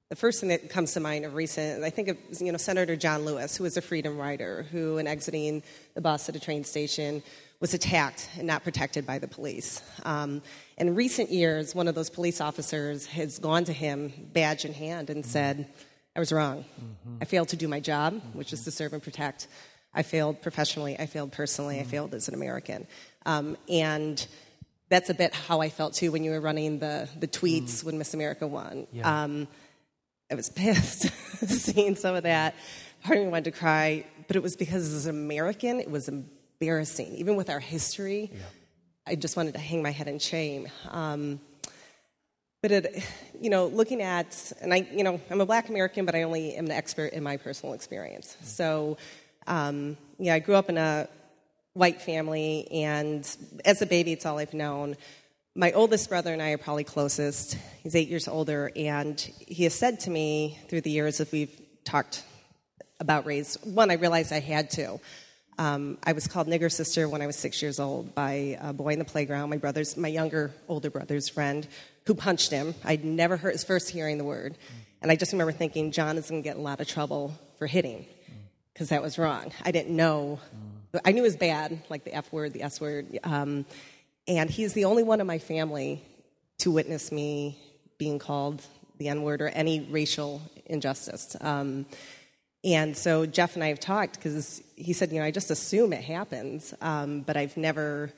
the first thing that comes to mind of recent, I think of you know Senator John Lewis, who was a freedom rider, who in exiting the bus at a train station was attacked and not protected by the police. Um, in recent years, one of those police officers has gone to him, badge in hand, and said, I was wrong. Mm-hmm. I failed to do my job, mm-hmm. which is to serve and protect. I failed professionally, I failed personally, mm-hmm. I failed as an American. Um, and that's a bit how I felt too when you were running the, the tweets mm-hmm. when Miss America won. Yeah. Um, I was pissed seeing some of that. Part of me wanted to cry, but it was because as an American, it was embarrassing, even with our history. Yeah. I just wanted to hang my head in shame. Um, but it, you know, looking at, and I, you know, I'm a Black American, but I only am an expert in my personal experience. Mm-hmm. So, um, yeah, I grew up in a white family, and as a baby, it's all I've known. My oldest brother and I are probably closest. He's eight years older, and he has said to me through the years as we've talked about race, one, I realized I had to. Um, I was called nigger sister when I was six years old by a boy in the playground, my brother's, my younger, older brother's friend, who punched him. I'd never heard his first hearing the word. And I just remember thinking, John is going to get in a lot of trouble for hitting, because that was wrong. I didn't know. I knew it was bad, like the F word, the S word. Um, and he's the only one in my family to witness me being called the N word or any racial injustice. Um, and so Jeff and I have talked because he said, you know, I just assume it happens, um, but I've never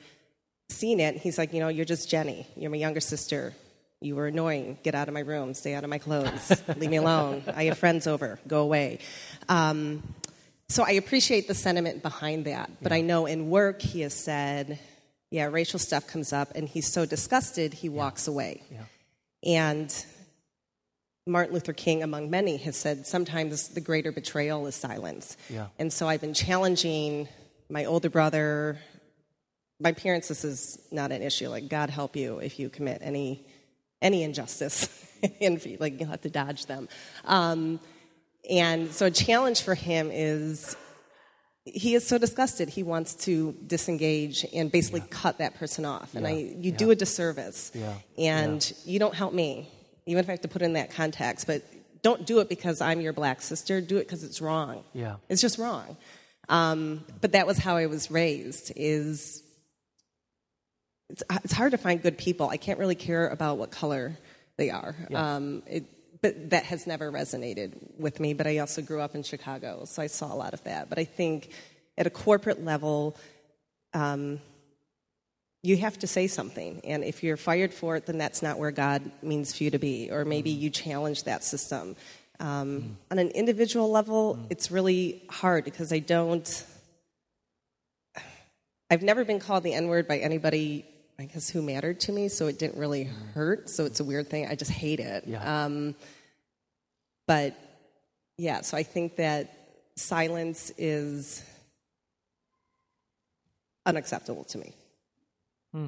seen it. He's like, you know, you're just Jenny. You're my younger sister. You were annoying. Get out of my room. Stay out of my clothes. Leave me alone. I have friends over. Go away. Um, so I appreciate the sentiment behind that. But yeah. I know in work he has said, yeah, racial stuff comes up, and he's so disgusted he yeah. walks away. Yeah. And Martin Luther King, among many, has said sometimes the greater betrayal is silence. Yeah. And so I've been challenging my older brother. My parents, this is not an issue. Like, God help you if you commit any any injustice, and like you'll have to dodge them. Um, and so a challenge for him is he is so disgusted he wants to disengage and basically yeah. cut that person off and yeah. i you yeah. do a disservice and you don't help me even if I have to put in that context. But don't do it because I'm your black sister. Do it because it's wrong. Yeah, it's just wrong. Um, but that was how I was raised. Is it's, it's hard to find good people. I can't really care about what color they are. Yeah. Um, it, but that has never resonated with me. But I also grew up in Chicago, so I saw a lot of that. But I think at a corporate level, um, you have to say something. And if you're fired for it, then that's not where God means for you to be. Or maybe you challenge that system. Um, mm. On an individual level, mm. it's really hard because I don't. I've never been called the N word by anybody, I guess, who mattered to me, so it didn't really hurt. So it's a weird thing. I just hate it. Yeah. Um, but yeah, so I think that silence is unacceptable to me. Hmm.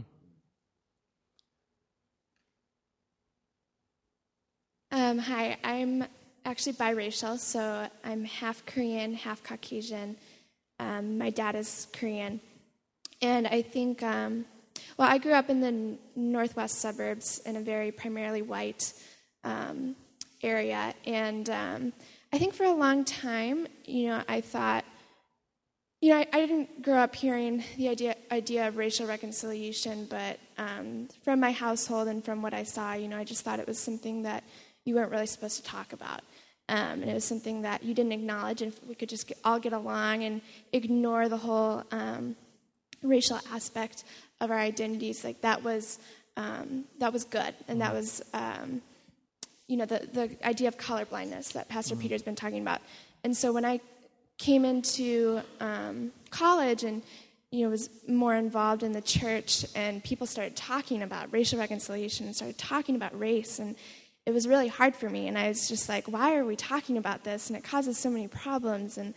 Um, hi, I'm actually biracial, so I'm half Korean, half Caucasian. Um, my dad is Korean. And I think, um, well, I grew up in the northwest suburbs in a very primarily white um, area. And um, I think for a long time, you know, I thought, you know, I, I, didn't grow up hearing the idea, idea of racial reconciliation, but um, from my household and from what I saw, you know, I just thought it was something that you weren't really supposed to talk about. Um, and it was something that you didn't acknowledge, and we could just get, all get along and ignore the whole um, racial aspect of our identities. Like that was um, that was good, and that was um, you know the the idea of colorblindness that Pastor mm-hmm. Peter's been talking about. And so when I came into um, college and you know was more involved in the church and people started talking about racial reconciliation and started talking about race and it was really hard for me and i was just like why are we talking about this? And it causes so many problems and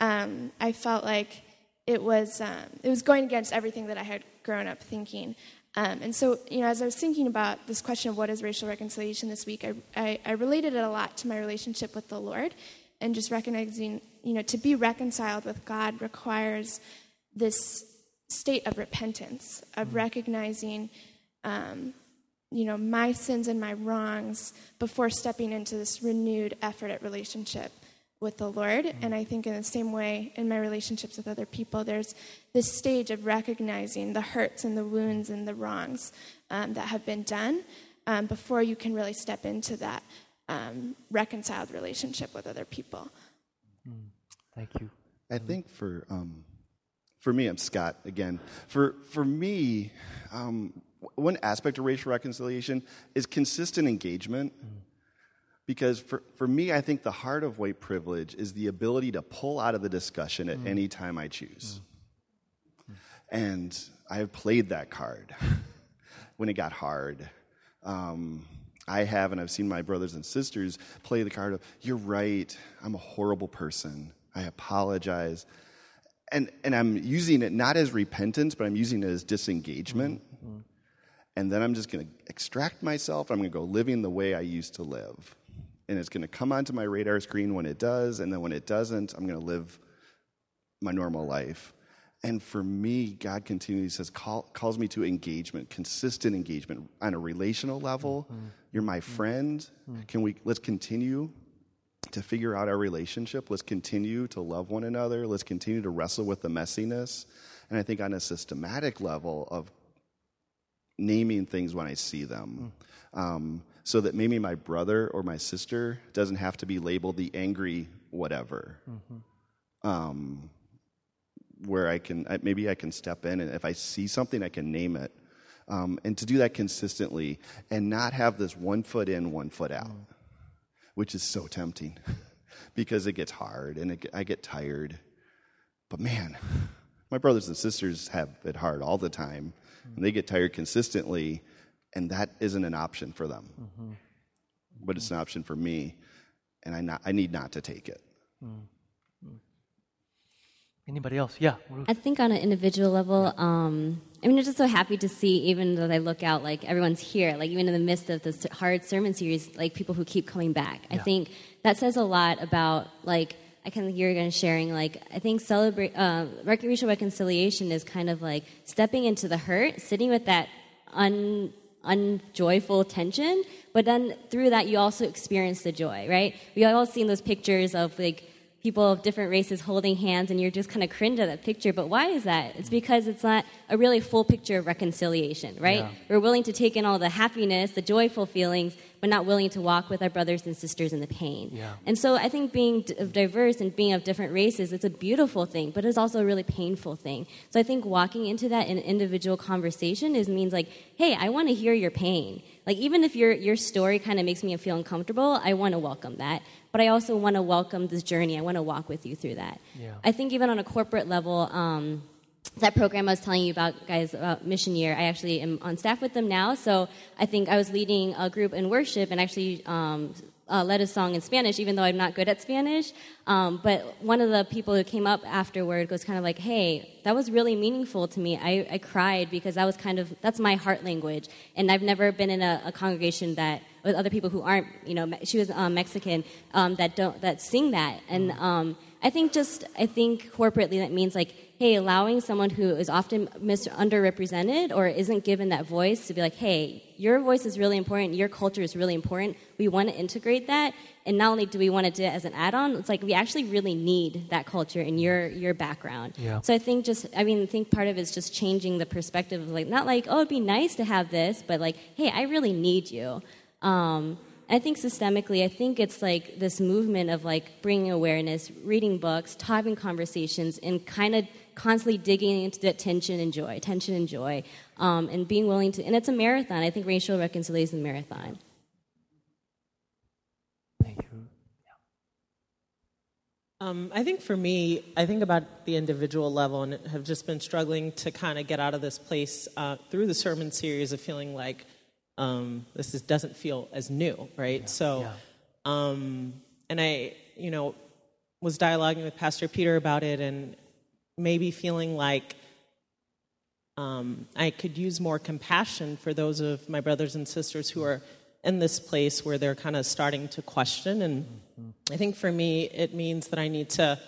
um, i felt like it was um, it was going against everything that i had grown up thinking. Um, and so you know as i was thinking about this question of what is racial reconciliation this week I, I, I related it a lot to my relationship with the lord and just recognizing, you know, to be reconciled with God requires this state of repentance, of mm-hmm. recognizing, um, you know, my sins and my wrongs before stepping into this renewed effort at relationship with the Lord. Mm-hmm. And I think in the same way, in my relationships with other people, there's this stage of recognizing the hurts and the wounds and the wrongs um, that have been done um, before you can really step into that um, reconciled relationship with other people. Mm, thank you. I think for um, for me, I'm Scott again. For for me, um, one aspect of racial reconciliation is consistent engagement. Mm. Because for, for me, I think the heart of white privilege is the ability to pull out of the discussion at mm. any time I choose. Mm. And I have played that card when it got hard. Um, I have, and I've seen my brothers and sisters play the card of, you're right, I'm a horrible person. I apologize. And, and I'm using it not as repentance, but I'm using it as disengagement. Mm-hmm. And then I'm just going to extract myself. I'm going to go living the way I used to live. And it's going to come onto my radar screen when it does. And then when it doesn't, I'm going to live my normal life. And for me, God continually says, call, calls me to engagement, consistent engagement on a relational level. Mm-hmm. You're my mm-hmm. friend. Mm-hmm. Can we let's continue to figure out our relationship. Let's continue to love one another. Let's continue to wrestle with the messiness. And I think on a systematic level of naming things when I see them. Mm. Um, so that maybe my brother or my sister doesn't have to be labeled the angry whatever. Mm-hmm. Um, where I can maybe I can step in and if I see something, I can name it, um, and to do that consistently and not have this one foot in, one foot out, mm. which is so tempting because it gets hard and it, I get tired. But man, my brothers and sisters have it hard all the time, and they get tired consistently, and that isn't an option for them. Mm-hmm. But it's an option for me, and I, not, I need not to take it. Mm. Anybody else? Yeah. I think on an individual level, um, I mean, I'm just so happy to see, even though I look out, like everyone's here, like even in the midst of this hard sermon series, like people who keep coming back. Yeah. I think that says a lot about, like, I kind of hear you sharing, like, I think celebrate, uh, racial reconciliation is kind of like stepping into the hurt, sitting with that un, unjoyful tension, but then through that you also experience the joy, right? We all seen those pictures of like people of different races holding hands and you're just kind of cringe at that picture. But why is that? It's because it's not a really full picture of reconciliation, right? Yeah. We're willing to take in all the happiness, the joyful feelings, but not willing to walk with our brothers and sisters in the pain. Yeah. And so I think being d- diverse and being of different races, it's a beautiful thing, but it's also a really painful thing. So I think walking into that in individual conversation is means like, hey, I want to hear your pain. Like even if your your story kind of makes me feel uncomfortable, I want to welcome that. But I also want to welcome this journey. I want to walk with you through that. Yeah. I think even on a corporate level, um, that program I was telling you about, guys, about Mission Year, I actually am on staff with them now. So I think I was leading a group in worship and actually um, uh, led a song in Spanish, even though I'm not good at Spanish. Um, but one of the people who came up afterward was kind of like, hey, that was really meaningful to me. I, I cried because that was kind of, that's my heart language. And I've never been in a, a congregation that, with other people who aren't, you know, she was um, Mexican, um, that don't, that sing that. And um, I think just, I think corporately that means like, hey, allowing someone who is often mis- underrepresented or isn't given that voice to be like, hey, your voice is really important, your culture is really important. We want to integrate that, and not only do we want to do it as an add-on, it's like we actually really need that culture in your your background. Yeah. So I think just, I mean, I think part of it is just changing the perspective of like, not like, oh, it'd be nice to have this, but like, hey, I really need you. Um, I think systemically, I think it's like this movement of like bringing awareness, reading books, having conversations, and kind of constantly digging into that tension and joy, tension and joy, um, and being willing to. And it's a marathon. I think racial reconciliation is a marathon. Thank you. Um, I think for me, I think about the individual level and have just been struggling to kind of get out of this place uh, through the sermon series of feeling like um, this is, doesn't feel as new, right? So, um, and I, you know, was dialoguing with Pastor Peter about it and maybe feeling like um, I could use more compassion for those of my brothers and sisters who are in this place where they're kind of starting to question. And I think for me, it means that I need to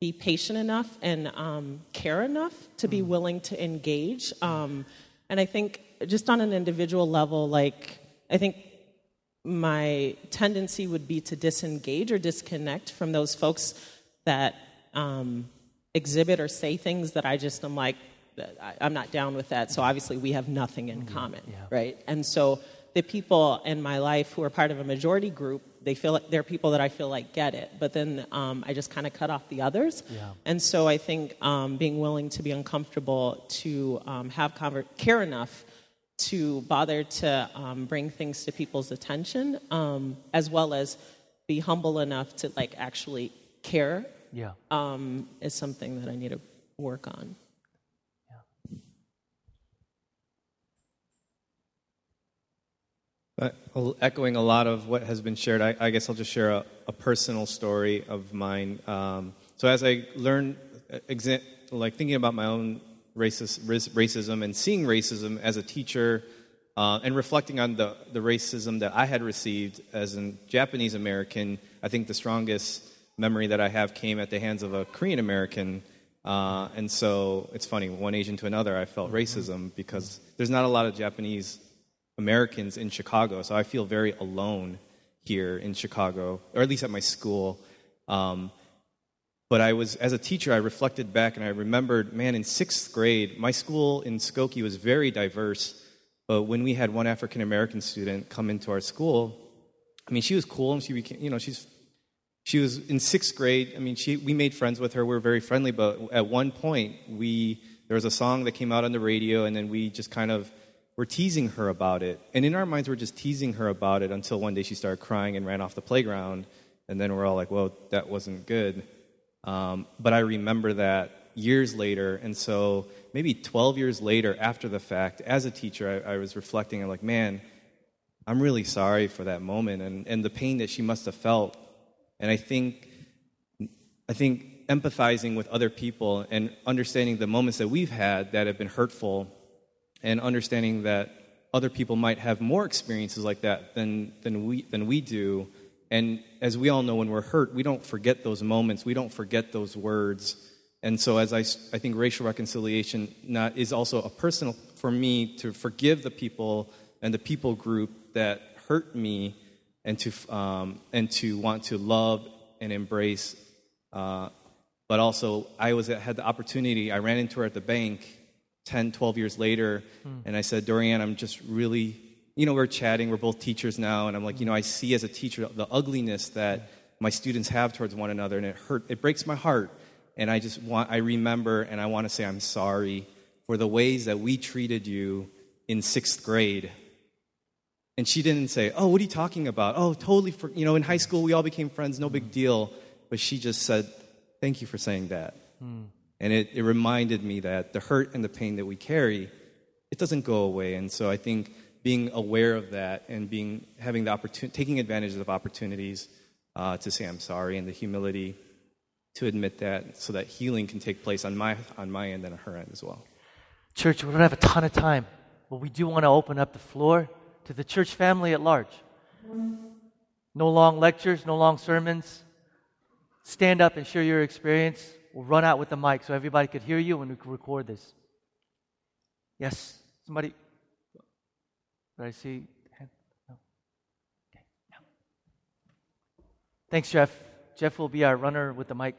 be patient enough and um, care enough to be willing to engage. Um, and I think just on an individual level, like, I think my tendency would be to disengage or disconnect from those folks that um, exhibit or say things that I just am like, I'm not down with that. So obviously, we have nothing in common, right? And so the people in my life who are part of a majority group, they feel like they're people that I feel like get it. But then um, I just kind of cut off the others. Yeah. And so I think um, being willing to be uncomfortable, to um, have conver- care enough to bother to um, bring things to people's attention, um, as well as be humble enough to like actually care, Yeah. um, is something that I need to work on. But echoing a lot of what has been shared, I, I guess I'll just share a, a personal story of mine. Um, so as I learned, uh, exa- like thinking about my own racist, rac- racism and seeing racism as a teacher, uh, and reflecting on the, the racism that I had received as a Japanese American, I think the strongest memory that I have came at the hands of a Korean American. Uh, and so it's funny, one Asian to another, I felt racism because there's not a lot of Japanese Americans in Chicago, so I feel very alone here in Chicago, or at least at my school. Um, but I was, as a teacher, I reflected back and I remembered, man, in sixth grade, my school in Skokie was very diverse. But when we had one African American student come into our school, I mean, she was cool and she became, you know, she's, she was in sixth grade. I mean, she, we made friends with her. We were very friendly. But at one point, we, there was a song that came out on the radio, and then we just kind of were teasing her about it. And in our minds, we're just teasing her about it until one day she started crying and ran off the playground. And then we're all like, well, that wasn't good. Um, but I remember that years later. And so maybe 12 years later, after the fact, as a teacher, I, I was reflecting I'm like, man, I'm really sorry for that moment and, and the pain that she must have felt. And I think, I think empathizing with other people and understanding the moments that we've had that have been hurtful and understanding that other people might have more experiences like that than, than, we, than we do. And as we all know, when we're hurt, we don't forget those moments, we don't forget those words. And so, as I, I think racial reconciliation not, is also a personal for me to forgive the people and the people group that hurt me and to, um, and to want to love and embrace Uh, but also, I was had the opportunity. I ran into her at the bank 10, 12 years later, Hmm. and I said, Dorian, I'm just really, you know, we're chatting. We're both teachers now, and I'm like, you know, I see as a teacher the ugliness that my students have towards one another, and it hurt. It breaks my heart, and I just want. I remember, and I want to say I'm sorry for the ways that we treated you in sixth grade. And she didn't say, "Oh, what are you talking about?" Oh, totally. For you know, in high school we all became friends, no big deal. But she just said, "Thank you for saying that." Hmm. And it, it reminded me that the hurt and the pain that we carry, it doesn't go away. And so I think being aware of that and being having the opportunity, taking advantage of opportunities uh, to say I'm sorry and the humility to admit that, so that healing can take place on my on my end and on her end as well. Church, we don't have a ton of time, but we do want to open up the floor to the church family at large. No long lectures, no long sermons. Stand up and share your experience. We'll run out with the mic so everybody could hear you and we can record this. Yes, somebody. Did I see? No. Okay. no. Thanks, Jeff. Jeff will be our runner with the mic.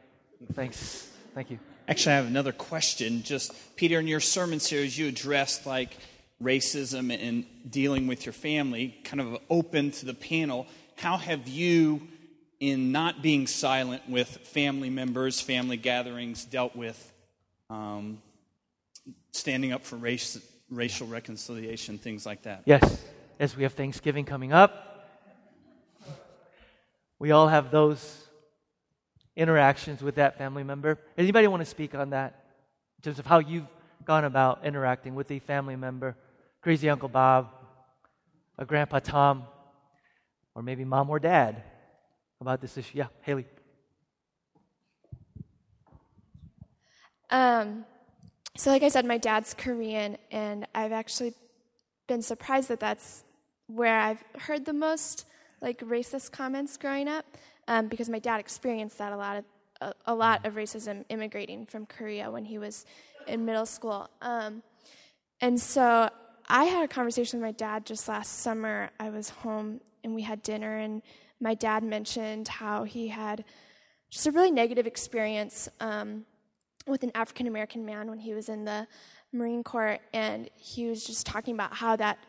Thanks. Thank you. Actually, I have another question. Just, Peter, in your sermon series, you addressed like racism and dealing with your family, kind of open to the panel. How have you, in not being silent with family members, family gatherings, dealt with um, standing up for race, racial reconciliation, things like that? Yes, as we have Thanksgiving coming up, we all have those interactions with that family member. Anybody want to speak on that in terms of how you've gone about interacting with a family member, crazy Uncle Bob, a Grandpa Tom, or maybe mom or dad about this issue? Yeah, Haley. Um, so, like I said, my dad's Korean, and I've actually been surprised that that's where I've heard the most like racist comments growing up, um, because my dad experienced that a lot of a, a, lot of racism immigrating from Korea when he was in middle school, um, and so I had a conversation with my dad just last summer. I was home and we had dinner, and my dad mentioned how he had just a really negative experience. Um, with an African American man when he was in the Marine Corps, and he was just talking about how that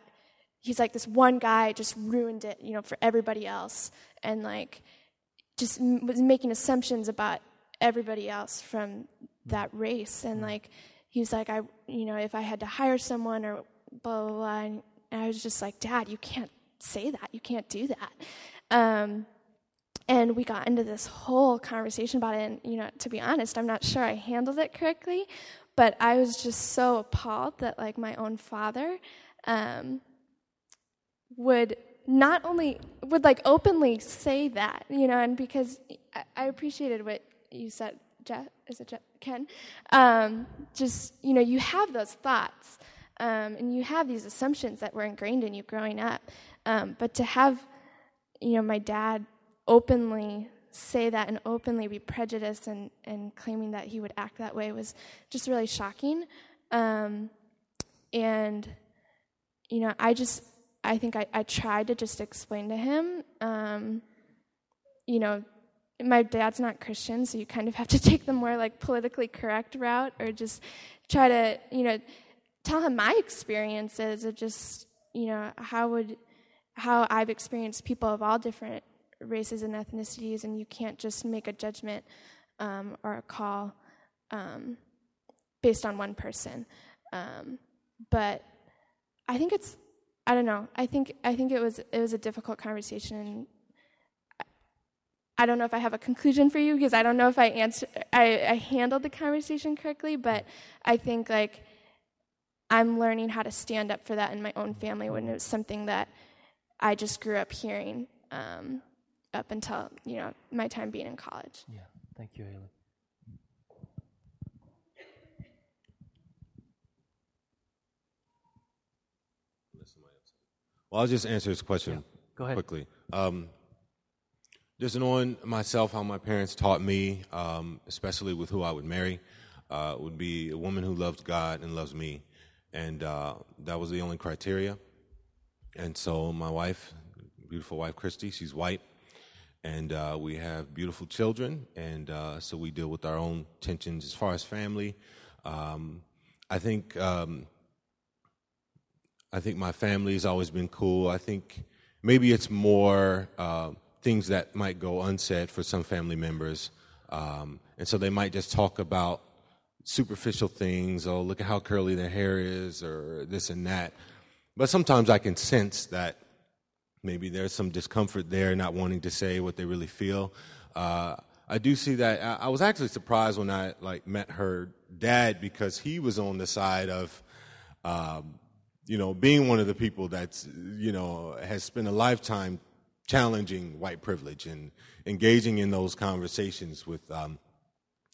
he's like this one guy just ruined it, you know, for everybody else, and like just m- was making assumptions about everybody else from that race, and like he was like, I, you know, if I had to hire someone or blah blah blah, and I was just like, Dad, you can't say that, you can't do that. Um, and we got into this whole conversation about it and you know to be honest i'm not sure i handled it correctly but i was just so appalled that like my own father um, would not only would like openly say that you know and because i, I appreciated what you said jeff is it jeff? Ken? Um, just you know you have those thoughts um, and you have these assumptions that were ingrained in you growing up um, but to have you know my dad openly say that and openly be prejudiced and, and claiming that he would act that way was just really shocking. Um, and, you know, I just, I think I, I tried to just explain to him, um, you know, my dad's not Christian, so you kind of have to take the more like politically correct route or just try to, you know, tell him my experiences of just, you know, how would, how I've experienced people of all different races and ethnicities, and you can't just make a judgment um, or a call um, based on one person. Um, but I think it's I don't know. I think I think it was it was a difficult conversation. I don't know if I have a conclusion for you because I don't know if I answer I, I handled the conversation correctly, but I think like I'm learning how to stand up for that in my own family when it was something that I just grew up hearing. Um, up until you know my time being in college. Yeah, thank you, Haley. Well, I'll just answer this question yeah. Go ahead. quickly. Um, just knowing myself, how my parents taught me, um, especially with who I would marry, uh, would be a woman who loves God and loves me, and uh, that was the only criteria. And so my wife, beautiful wife Christy, she's white, and uh, we have beautiful children, and uh, so we deal with our own tensions as far as family. Um, I think um, I think my family has always been cool. I think maybe it's more uh, things that might go unsaid for some family members, um, and so they might just talk about superficial things. Oh, look at how curly their hair is, or this and that. But sometimes I can sense that maybe there's some discomfort there, not wanting to say what they really feel. Uh, I do see that. I, I, was actually surprised when I like met her dad because he was on the side of, um, you know, being one of the people that's you know has spent a lifetime challenging white privilege and engaging in those conversations with um,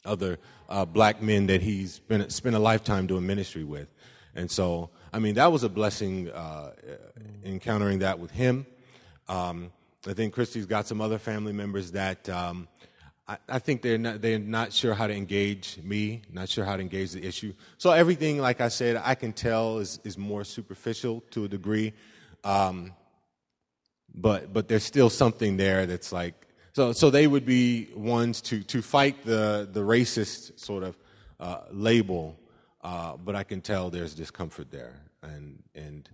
other uh, black men that he's been spent a lifetime doing ministry with, and so I mean that was a blessing uh, encountering that with him. Um, I think Christy's got some other family members that um, I, I, think they're not, they're not sure how to engage me, not sure how to engage the issue. So everything, like I said, I can tell is, is more superficial to a degree. Um, but, but there's still something there that's like, so, so they would be ones to, to fight the, the racist sort of uh, label, uh, but I can tell there's discomfort there. And, and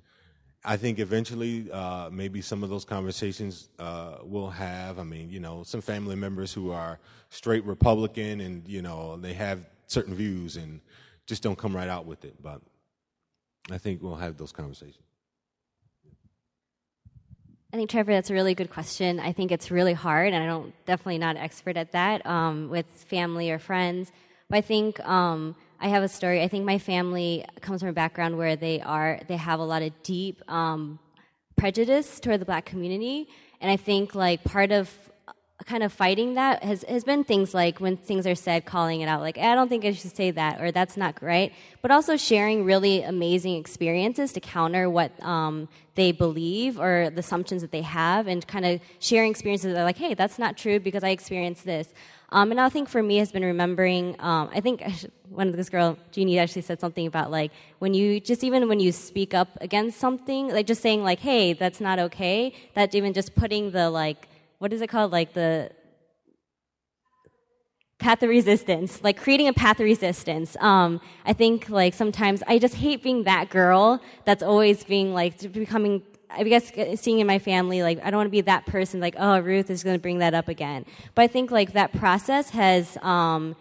I think eventually, uh, maybe some of those conversations uh, we'll have. I mean, you know, some family members who are straight Republican and, you know, they have certain views and just don't come right out with it. But I think we'll have those conversations. I think Trevor, that's a really good question. I think it's really hard, and I don't definitely not expert at that um, with family or friends. But I think um, I have a story. I think my family comes from a background where they are they have a lot of deep um, prejudice toward the black community, and I think like part of kind of fighting that has has been things like when things are said, calling it out, like I don't think I should say that or that's not right, but also sharing really amazing experiences to counter what um, they believe or the assumptions that they have, and kind of sharing experiences that are like, hey, that's not true because I experienced this. Um, and I think for me has been remembering. Um, I think one of this girl, Jeannie, actually said something about like when you just even when you speak up against something, like just saying like, "Hey, that's not okay." That even just putting the like, what is it called, like the path of resistance, like creating a path of resistance. Um, I think like sometimes I just hate being that girl that's always being like becoming I guess seeing in my family, like I don't want to be that person, like oh Ruth is going to bring that up again. But I think like that process has um,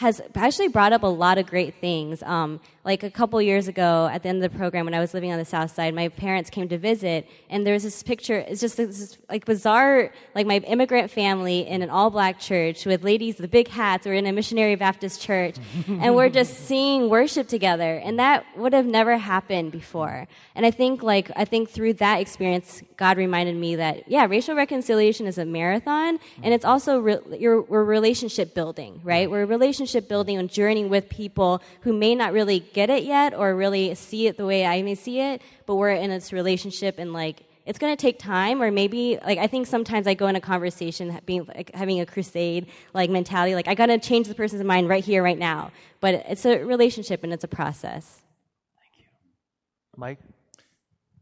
has actually brought up a lot of great things. Um, like a couple years ago, at the end of the program, when I was living on the South Side, my parents came to visit, and there was this picture. It's just this like bizarre, like my immigrant family in an all-black church with ladies with big hats. We're in a missionary Baptist church, and we're just seeing worship together, and that would have never happened before. And I think, like, I think through that experience, God reminded me that yeah, racial reconciliation is a marathon, and it's also re- we're relationship building, right? We're relationship relationship building and journeying with people who may not really get it yet or really see it the way I may see it, but we're in this relationship and like it's going to take time or maybe like i think sometimes i go in a conversation being like having a crusade like mentality like i got to change the person's mind right here right now. But it's a relationship and it's a process. Thank you. Mike?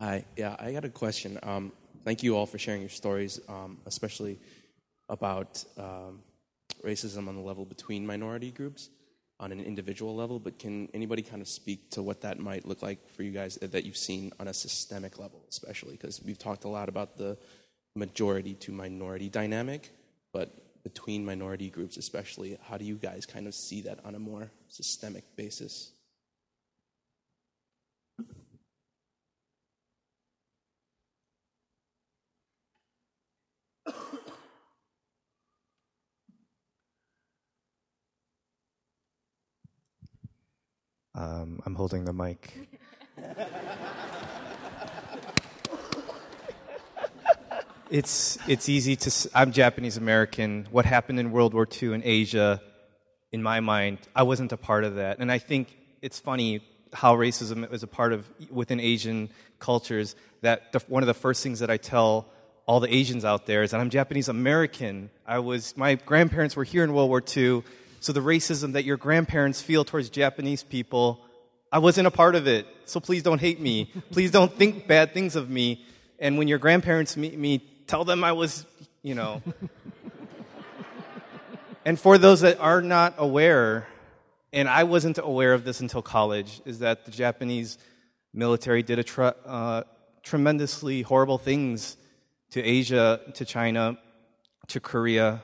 Hi yeah i got a question. Um, thank you all for sharing your stories um, especially about um, racism on the level between minority groups on an individual level, but can anybody kind of speak to what that might look like for you guys uh, that you've seen on a systemic level, especially? Because we've talked a lot about the majority to minority dynamic, but between minority groups, especially, how do you guys kind of see that on a more systemic basis? Um, I'm holding the mic. it's it's easy to. I'm Japanese American. What happened in World War II in Asia, in my mind, I wasn't a part of that, and I think it's funny how racism is a part of within Asian cultures. That the, one of the first things that I tell all the Asians out there is that I'm Japanese American. I was my grandparents were here in World War II. So the racism that your grandparents feel towards Japanese people, I wasn't a part of it. So please don't hate me. please don't think bad things of me. And when your grandparents meet me, tell them I was, you know, And for those that are not aware, and I wasn't aware of this until college, is that the Japanese military did a tr- uh, tremendously horrible things to Asia, to China, to Korea,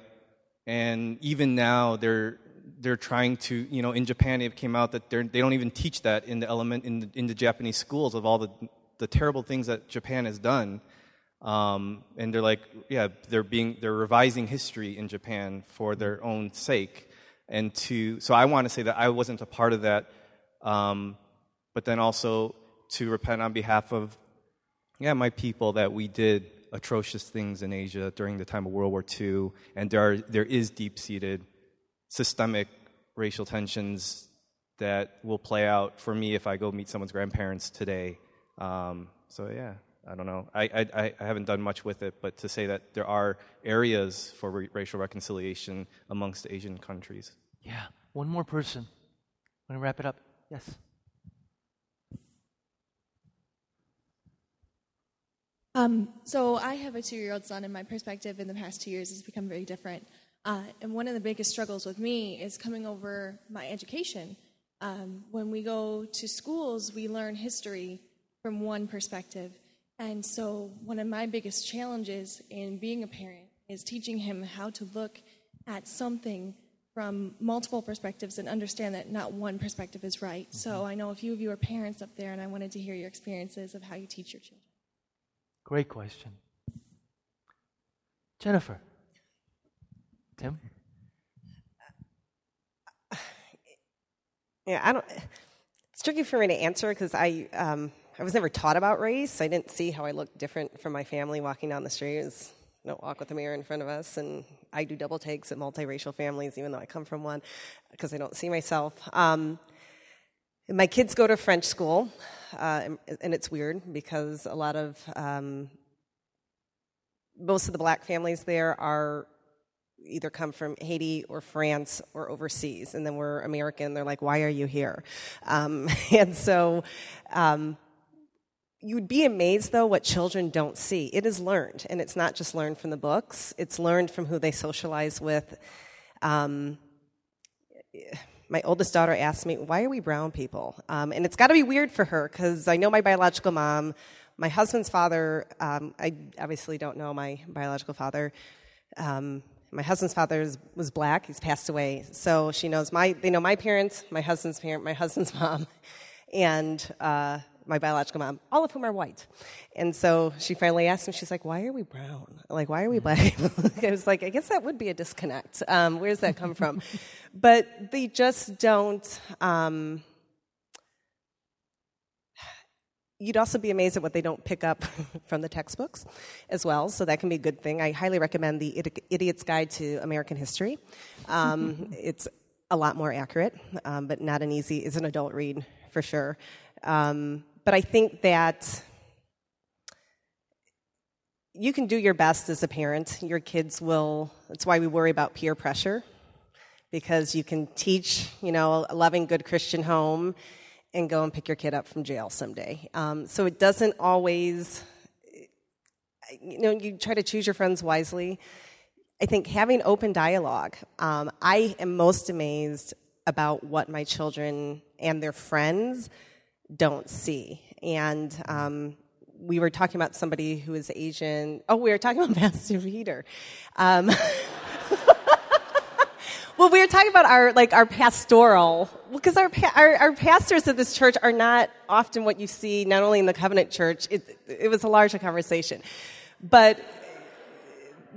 and even now they're they're trying to you know in Japan it came out that they don't even teach that in the element in the, in the Japanese schools of all the the terrible things that Japan has done. Um, and they're like, yeah, they're being they're revising history in Japan for their own sake, and to so I want to say that I wasn't a part of that, um, but then also to repent on behalf of yeah my people that we did atrocious things in Asia during the time of World War II, and there are there is deep seated systemic racial tensions that will play out for me if I go meet someone's grandparents today. Um, so yeah. I don't know. I, I, I, haven't done much with it, but to say that there are areas for re- racial reconciliation amongst Asian countries. Yeah. One more person. Want to wrap it up? Yes. Um, so I have a two-year-old son, and my perspective in the past two years has become very different. Uh, and one of the biggest struggles with me is coming over my education. Um, when we go to schools, we learn history from one perspective. And so, one of my biggest challenges in being a parent is teaching him how to look at something from multiple perspectives and understand that not one perspective is right. So, Mm-hmm. I know a few of you are parents up there, and I wanted to hear your experiences of how you teach your children. Great question. Jennifer. Tim? Yeah, I don't. It's tricky for me to answer because I um, I was never taught about race. I didn't see how I looked different from my family walking down the street. It was, don't walk with a mirror in front of us, and I do double takes at multiracial families, even though I come from one, because I don't see myself. Um, my kids go to French school, uh, and it's weird because a lot of um, most of the black families there are either come from Haiti or France or overseas, and then we're American. They're like, "Why are you here?" Um, and so. Um, you would be amazed, though, what children don't see. It is learned, and it's not just learned from the books. It's learned from who they socialize with. Um, my oldest daughter asked me, "Why are we brown people?" Um, and it's got to be weird for her because I know my biological mom, my husband's father. Um, I obviously don't know my biological father. Um, my husband's father is, was black. He's passed away, so she knows my. They know my parents, my husband's parent, my husband's mom, and uh, my biological mom, all of whom are white. And so she finally asked me, she's like, "Why are we brown? Like, why are we black?" I was like, "I guess that would be a disconnect. Um, where does that come from?" but they just don't. Um, you'd also be amazed at what they don't pick up from the textbooks as well, so that can be a good thing. I highly recommend the Idiot's Guide to American History. Um, it's a lot more accurate, um, but not an easy, it's an adult read for sure. Um, but I think that you can do your best as a parent. Your kids will, that's why we worry about peer pressure, because you can teach, you know, a loving, good Christian home and go and pick your kid up from jail someday. Um, so it doesn't always, you know, you try to choose your friends wisely. I think having open dialogue, um, I am most amazed about what my children and their friends don't see. And um, we were talking about somebody who is Asian. Oh, we were talking about Pastor Peter. Well, we were talking about our like our pastoral because our, our, our pastors at this church are not often what you see not only in the covenant church. It, it was a larger conversation, but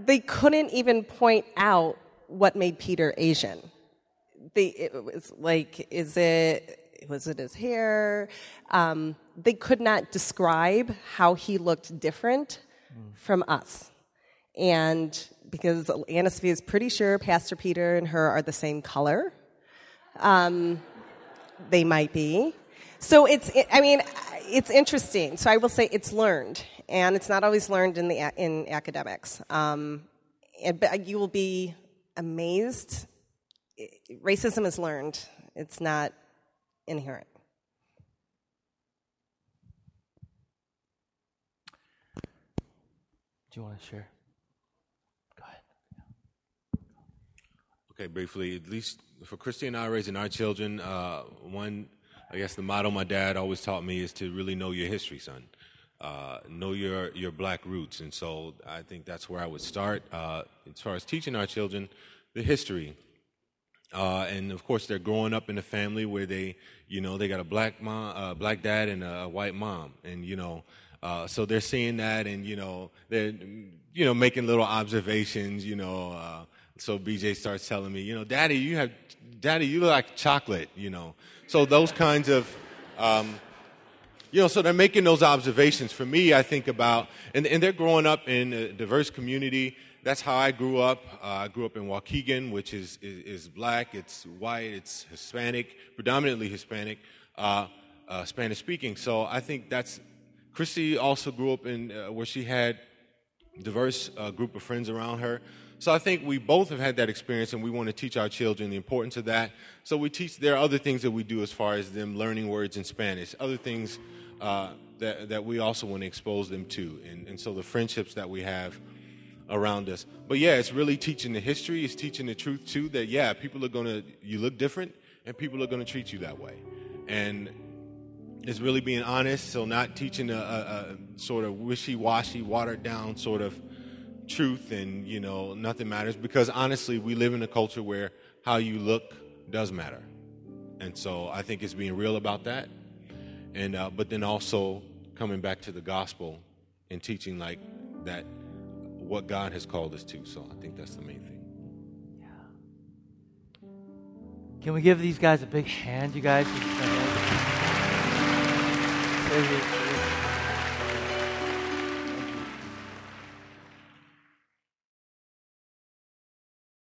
they couldn't even point out what made Peter Asian. They, it was like, is it was it his hair? Um, they could not describe how he looked different from us. And because Anna Sophia is pretty sure Pastor Peter and her are the same color, um, they might be. So it's, I mean, it's interesting. So I will say it's learned, and it's not always learned in the in academics. Um, but you will be amazed. Racism is learned. It's not inherent. Do you want to share? Go ahead. Okay, briefly, at least for Christy and I raising our children, uh, one, I guess the motto my dad always taught me is to really know your history, son. Uh, know your, your black roots. And so I think that's where I would start uh, as far as teaching our children the history. Uh, and of course, they're growing up in a family where they, you know, they got a black mom, uh, black dad, and a white mom, and you know, uh, so they're seeing that, and you know, they're, you know, making little observations, you know. So BJ starts telling me, you know, Daddy, you have, Daddy, you look like chocolate, you know. So those kinds of, um, you know, so they're making those observations. For me, I think about, and, and they're growing up in a diverse community that's how I grew up. Uh, I grew up in Waukegan, which is, is, is, black, it's white, it's Hispanic, predominantly Hispanic, uh, uh, Spanish speaking. So I think that's. Chrissy also grew up in uh, where she had diverse uh, group of friends around her. So I think we both have had that experience, and we want to teach our children the importance of that. So we teach. There are other things that we do as far as them learning words in Spanish, other things uh, that that we also want to expose them to, and, and so the friendships that we have around us. But yeah, it's really teaching the history, it's teaching the truth too that yeah, people are to, you look different and people are to treat you that way. And it's really being honest, so not teaching a, a, a sort of wishy washy, watered down sort of truth and, you know, nothing matters because honestly, we live in a culture where how you look does matter. And so I think it's being real about that. And, uh, but then also coming back to the gospel and teaching like that what God has called us to. So I think that's the main thing. Yeah. Can we give these guys a big hand, you guys?